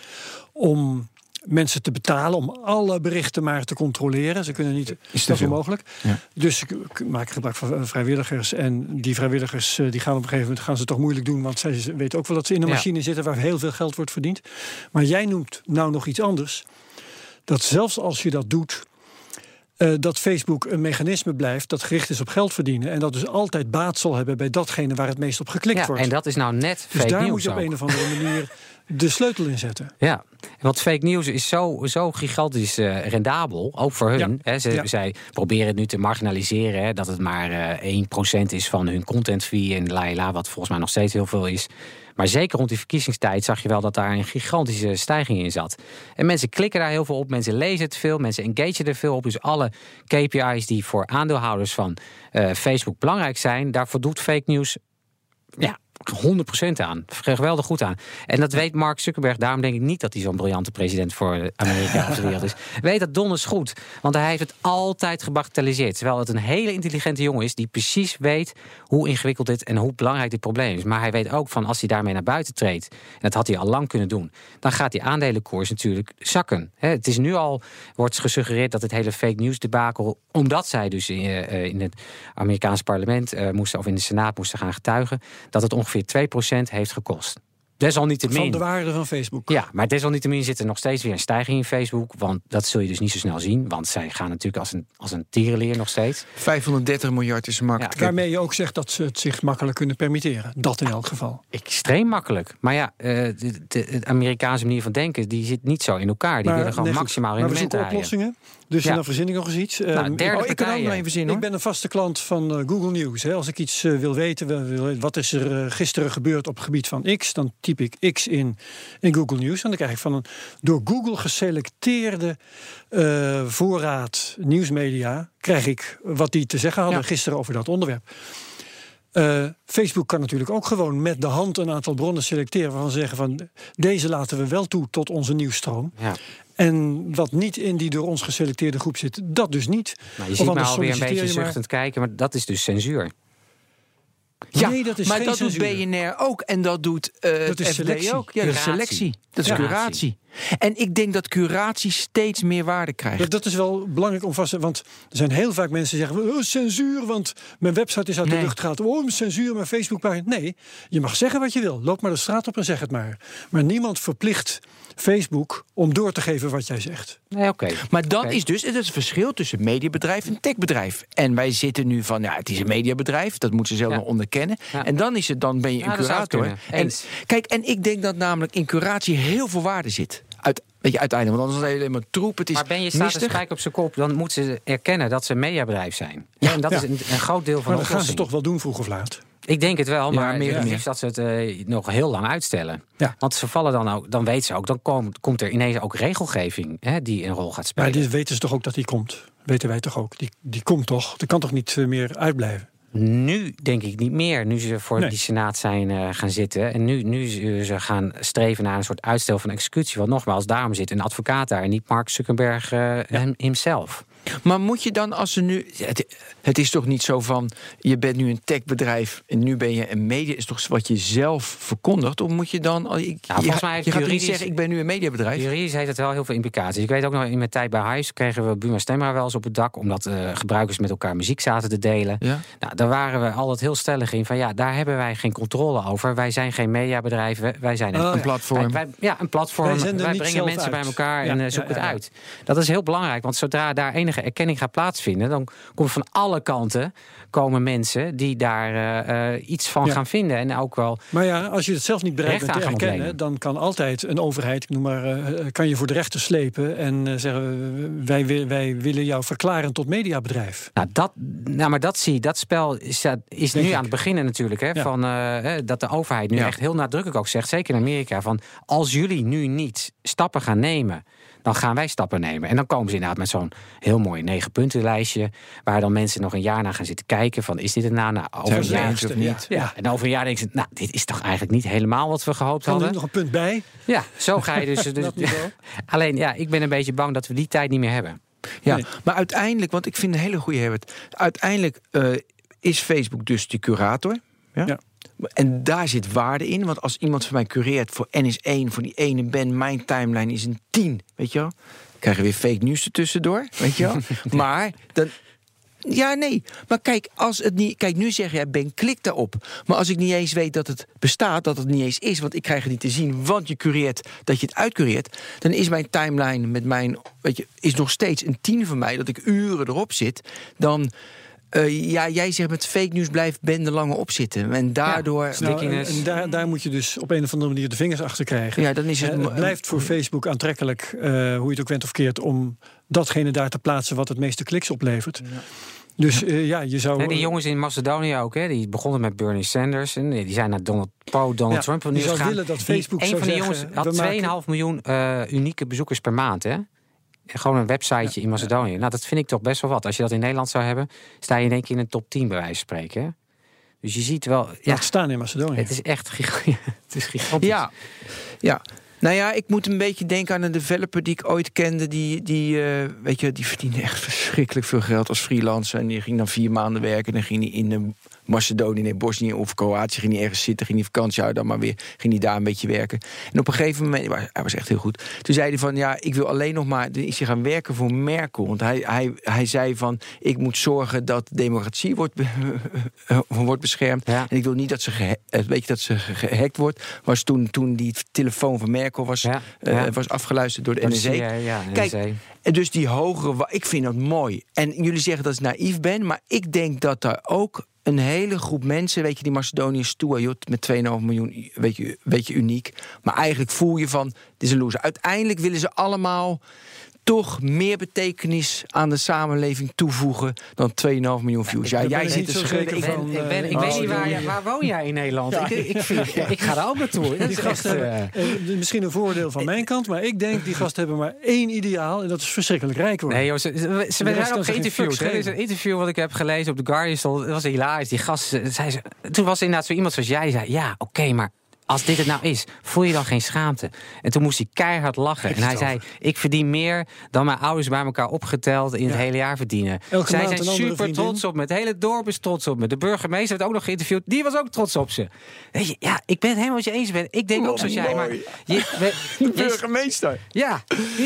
om mensen te betalen om alle berichten maar te controleren. Ze kunnen niet, Is dat is veel. onmogelijk. Ja. Dus ze k- maken gebruik van vrijwilligers. En die vrijwilligers eh, die gaan op een gegeven moment gaan ze toch moeilijk doen, want zij weten ook wel dat ze in een Ja. machine zitten waar heel veel geld wordt verdiend. Maar jij noemt nou nog iets anders. Dat zelfs als je dat doet, eh, dat Facebook een mechanisme blijft dat gericht is op geld verdienen. En dat dus altijd baat zal hebben bij datgene waar het meest op geklikt Ja, wordt. en dat is nou net dus fake daar moet je op ook. een of andere manier de sleutel in zetten. Ja, want fake news is zo, zo gigantisch eh, rendabel, ook voor hun. Ja. Ze, Ja. Zij proberen het nu te marginaliseren, hè, dat het maar eh 1% is van hun content fee en la la, wat volgens mij nog steeds heel veel is. Maar zeker rond die verkiezingstijd zag je wel dat daar een gigantische stijging in zat. En mensen klikken daar heel veel op, mensen lezen het veel, mensen engagen er veel op. Dus alle KPI's die voor aandeelhouders van eh, Facebook belangrijk zijn, daar voldoet fake news ja, 100% aan. Geweldig goed aan. En dat weet Mark Zuckerberg. Daarom denk ik niet dat hij zo'n briljante president voor Amerika of de wereld is. Weet dat donders goed. Want hij heeft het altijd gebagatelliseerd. Terwijl het een hele intelligente jongen is die precies weet hoe ingewikkeld dit en hoe belangrijk dit probleem is. Maar hij weet ook van als hij daarmee naar buiten treedt, en dat had hij al lang kunnen doen, dan gaat die aandelenkoers natuurlijk zakken. Het is nu al, wordt gesuggereerd dat het hele fake news debakel, omdat zij dus in, eh, in het Amerikaanse parlement eh, moesten, of in de Senaat moesten gaan getuigen, dat het ongeveer 2% heeft gekost. Desalniettemin. Van de waarde van Facebook. Ja, maar desalniettemin zit er nog steeds weer een stijging in Facebook. Want dat zul je dus niet zo snel zien. Want zij gaan natuurlijk als een, als een tierenleer nog steeds. 530 miljard is de market cap. Waarmee je ook zegt dat ze het zich makkelijk kunnen permitteren. Dat in elk geval. Extreem makkelijk. Maar ja, eh, de, de, de Amerikaanse manier van denken... die zit niet zo in elkaar. Die willen gewoon nee, maximaal rendement zoeken draaien. oplossingen. Dus Ja. dan verzin ik nog eens iets. Nou, Ehm, derde Oh, ik kan ook partijen. nog even zien Ik ben een vaste klant van eh, Google News. Hè. Als ik iets eh, wil weten, wat is er gisteren gebeurd op het gebied van X, dan typ ik X in, in Google News. En dan krijg ik van een door Google geselecteerde eh, voorraad nieuwsmedia, krijg ik wat die te zeggen hadden Ja. gisteren over dat onderwerp. Eh, Facebook kan natuurlijk ook gewoon met de hand een aantal bronnen selecteren waarvan ze zeggen van deze laten we wel toe tot onze nieuwsstroom. Ja. En wat niet in die door ons geselecteerde groep zit, dat dus niet. Nou, je ziet me alweer een beetje je maar- zuchtend kijken. Maar dat is dus censuur. Ja, Nee, dat is maar geen dat censuur. doet BNR ook en dat doet eh Dat is FD selectie. ook. Ja, dat is selectie. Dat is curatie. En ik denk dat curatie steeds meer waarde krijgt. Dat, dat is wel belangrijk om vast te Want er zijn heel vaak mensen die zeggen: oh, censuur, want mijn website is uit Nee. de lucht gehaald. Oh, censuur, mijn Facebookpagina. Nee, je mag zeggen wat je wil. Loop maar de straat op en zeg het maar. Maar niemand verplicht Facebook om door te geven wat jij zegt. Nee, oké. Maar dan Oké. is dus het, is het verschil tussen mediabedrijf en techbedrijf. En wij zitten nu van, ja, het is een mediabedrijf, dat moeten ze zelf Ja. nog onderkennen. Ja. En dan is het, dan ben je Ja, een dat curator. En, kijk, en ik denk dat namelijk in curatie heel veel waarde zit. Uit, weet je, uiteindelijk, want anders is het alleen maar troep. Het is Maar ben je staat spijk op zijn kop, dan moeten ze erkennen dat ze een mediabedrijf zijn. Ja, en dat Ja. is een, een groot deel van Maar de dat gaan ze toch wel doen vroeg of laat. Ik denk het wel, Ja, maar meer en het meer. liefst dat ze het eh, nog heel lang uitstellen. Ja. Want ze vallen dan ook, dan weten ze ook, dan komt, komt er ineens ook regelgeving hè, die een rol gaat spelen. Maar dit weten ze toch ook dat die komt? Weten wij toch ook? Die, die komt toch? Die kan toch niet eh, meer uitblijven? Nu denk ik niet meer, nu ze voor Nee. die senaat zijn eh, gaan zitten. En nu, nu ze ze gaan streven naar een soort uitstel van executie. Want nogmaals, daarom zit een advocaat daar en niet Mark Zuckerberg eh hem, himself. Maar moet je dan als ze nu. Het, het is toch niet zo van. Je bent nu een techbedrijf en nu ben je een media. Is toch wat je zelf verkondigt? Of moet je dan. Ik, volgens je, mij heeft je gaat niet zeggen: ik ben nu een mediabedrijf. Juridisch heeft het wel heel veel implicaties. Ik weet ook nog, in mijn tijd bij Hives kregen we Buma Stemra wel eens op het dak. Omdat eh, gebruikers met elkaar muziek zaten te delen. Ja? Nou, daar waren we altijd heel stellig in van ja, daar hebben wij geen controle over. Wij zijn geen mediabedrijf, wij- wij zijn een, Oh, Een platform. Wij, wij- ja, een platform. Wij Wij, brengen mensen bij elkaar Ja, en eh, ja, zoeken ja, het uit. Dat is heel belangrijk, want zodra daar enige enige erkenning gaat plaatsvinden, dan komt van alle kanten komen mensen die daar eh, eh, iets van Ja. gaan vinden. En ook wel. Maar ja, als je het zelf niet bereikt bent te erkennen, dan kan altijd een overheid, ik noem maar, eh, kan je voor de rechter slepen en zeggen: wij, wi- wij willen jou verklaren tot mediabedrijf. Nou, dat, nou, maar dat zie je, dat spel is, dat is Denk nu ik. aan het beginnen natuurlijk. Hè, Ja. van, dat de overheid nu Ja. echt heel nadrukkelijk ook zegt, zeker in Amerika, van als jullie nu niet stappen gaan nemen, dan gaan wij stappen nemen. En dan komen ze inderdaad met zo'n heel mooi negen puntenlijstje, waar dan mensen nog een jaar naar gaan zitten kijken van is dit het nou? nou over een jaar of niet? ja. Ja. En over een jaar denken ze, nou, dit is toch eigenlijk niet helemaal wat we gehoopt Kan er hadden. nog een punt bij? Ja, zo ga je dus. dus alleen, ja, ik ben een beetje bang dat we die tijd niet meer hebben. Ja, Nee. maar uiteindelijk, want ik vind een hele goede Herbert. Uiteindelijk eh, is Facebook dus de curator. Ja? Ja. En daar zit waarde in. Want als iemand van mij cureert voor N is 1, voor die ene ben, mijn timeline is een 10. Weet je wel? Krijgen we weer fake nieuws ertussendoor. Weet je wel? maar dan. Ja, nee. Maar kijk, als het niet. Kijk, nu zeg jij, Ben, klik daarop. Maar als ik niet eens weet dat het bestaat, dat het niet eens is, want ik krijg het niet te zien, want je cureert dat je het uitcureert, dan is mijn timeline met mijn. Weet je, is nog steeds een tien van mij, dat ik uren erop zit. Dan. Eh, ja, jij zegt met fake nieuws blijft Ben er langer op zitten. En daardoor. Ja, Ja, Nou, en, en daar, daar moet je dus op een of andere manier de vingers achter krijgen. dan is het. Eh, het blijft voor Facebook aantrekkelijk, eh, hoe je het ook went of keert, om datgene daar te plaatsen wat het meeste kliks oplevert. Dus eh, ja, je zou. Nee, die jongens in Macedonië ook, hè, die begonnen met Bernie Sanders. En die zijn naar Donald, pro-Donald Ja, Trump je nieuws zou willen dat Die- Facebook Een zou van die zeggen, jongens had maken- 2,5 miljoen eh, unieke bezoekers per maand. Hè? Gewoon een websiteje in Macedonië. Nou, dat vind ik toch best wel wat. Als je dat in Nederland zou hebben, sta je in één keer in een top 10 bij wijze van spreken. Hè? Dus je ziet wel, ja, Laat staan in Macedonië. het is echt het is gigantisch. Ja, ja. Nou ja, ik moet een beetje denken aan een developer die ik ooit kende. Die, die, eh, weet je, die verdiende echt verschrikkelijk veel geld als freelancer. En die ging dan vier maanden werken. En dan ging hij in eh, Macedonië, nee, Bosnië of Kroatië. Ging hij ergens zitten, ging hij vakantie houden. Dan maar weer ging hij daar een beetje werken. En op een gegeven moment, hij was- echt heel goed. Toen zei hij van, ja, ik wil alleen nog maar... Is hij gaan werken voor Merkel. Want hij, hij, hij zei van, ik moet zorgen dat democratie wordt, be- wordt beschermd. Ja. En ik wil niet dat ze, geha- eh, weet je, dat ze ge- gehackt wordt. Was toen, toen die telefoon van Merkel was, Ja, eh, was afgeluisterd door de ja, Kijk, dus die hogere, wa- ik vind dat mooi. En jullie zeggen dat ik naïef ben, maar ik denk dat daar ook een hele groep mensen, weet je, die Macedonië Stuajot met 2,5 miljoen, weet je, weet je, uniek. Maar eigenlijk voel je van, dit is een loser. Uiteindelijk willen ze allemaal toch meer betekenis aan de samenleving toevoegen dan 2,5 miljoen views. Ja, jij zit te zeker Ik- van. Ik, ben, ik eh, weet oh, niet waar, waar woon jij in Nederland. ik, ik, vind, ik ga daar ook naartoe. Die is gasten eh, eh, misschien een voordeel van mijn kant, maar ik denk die gasten hebben maar één ideaal en dat is verschrikkelijk rijk worden. Nee, joh, ze, ze, ze ook geïnterviewd. Er is een interview wat ik heb gelezen op The Guardian. Dat was hilarisch. Die gast, ze- zei ze, toen was er inderdaad zo iemand zoals jij. Zei, ja, oké, maar als dit het nou is, voel je dan geen schaamte? En toen moest hij keihard lachen. En hij zei, ik verdien meer dan mijn ouders bij elkaar opgeteld in het hele jaar verdienen. Elke Zij zijn super vriendin. trots op me. Het hele dorp is trots op me. De burgemeester werd ook nog geïnterviewd. Die was ook trots op ze. Weet je, ja, ik ben het helemaal met je eens. Ben. Ik denk ook zoals jij. Maar je, we- je- Burgemeester. ja.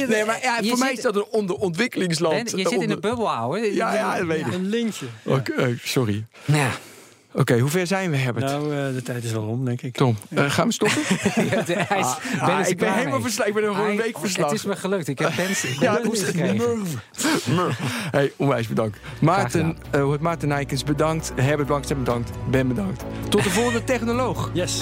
Nee, maar ja, voor mij zit- is dat een onder ontwikkelingsland. Ben, je zit in een bubbel, ouwe. Ja, ja, dat weet ik. Een lintje. Oké, eh, sorry. Ja. Oké, hoe ver zijn we, Herbert? Nou, eh, de tijd is wel om, denk ik. Tom, eh, gaan we stoppen? Ja, de- hij is- Ah, Ben is ik ben helemaal verslagen. Ik ben er gewoon een week verslagen. Het is me gelukt. Ik heb Bens ik Ja, is gekregen. Hey, onwijs bedankt. Maarten, eh, hoe het Maarten Nijkens bedankt. Herbert Blankstedt bedankt. Ben bedankt. Tot de volgende technoloog. Yes.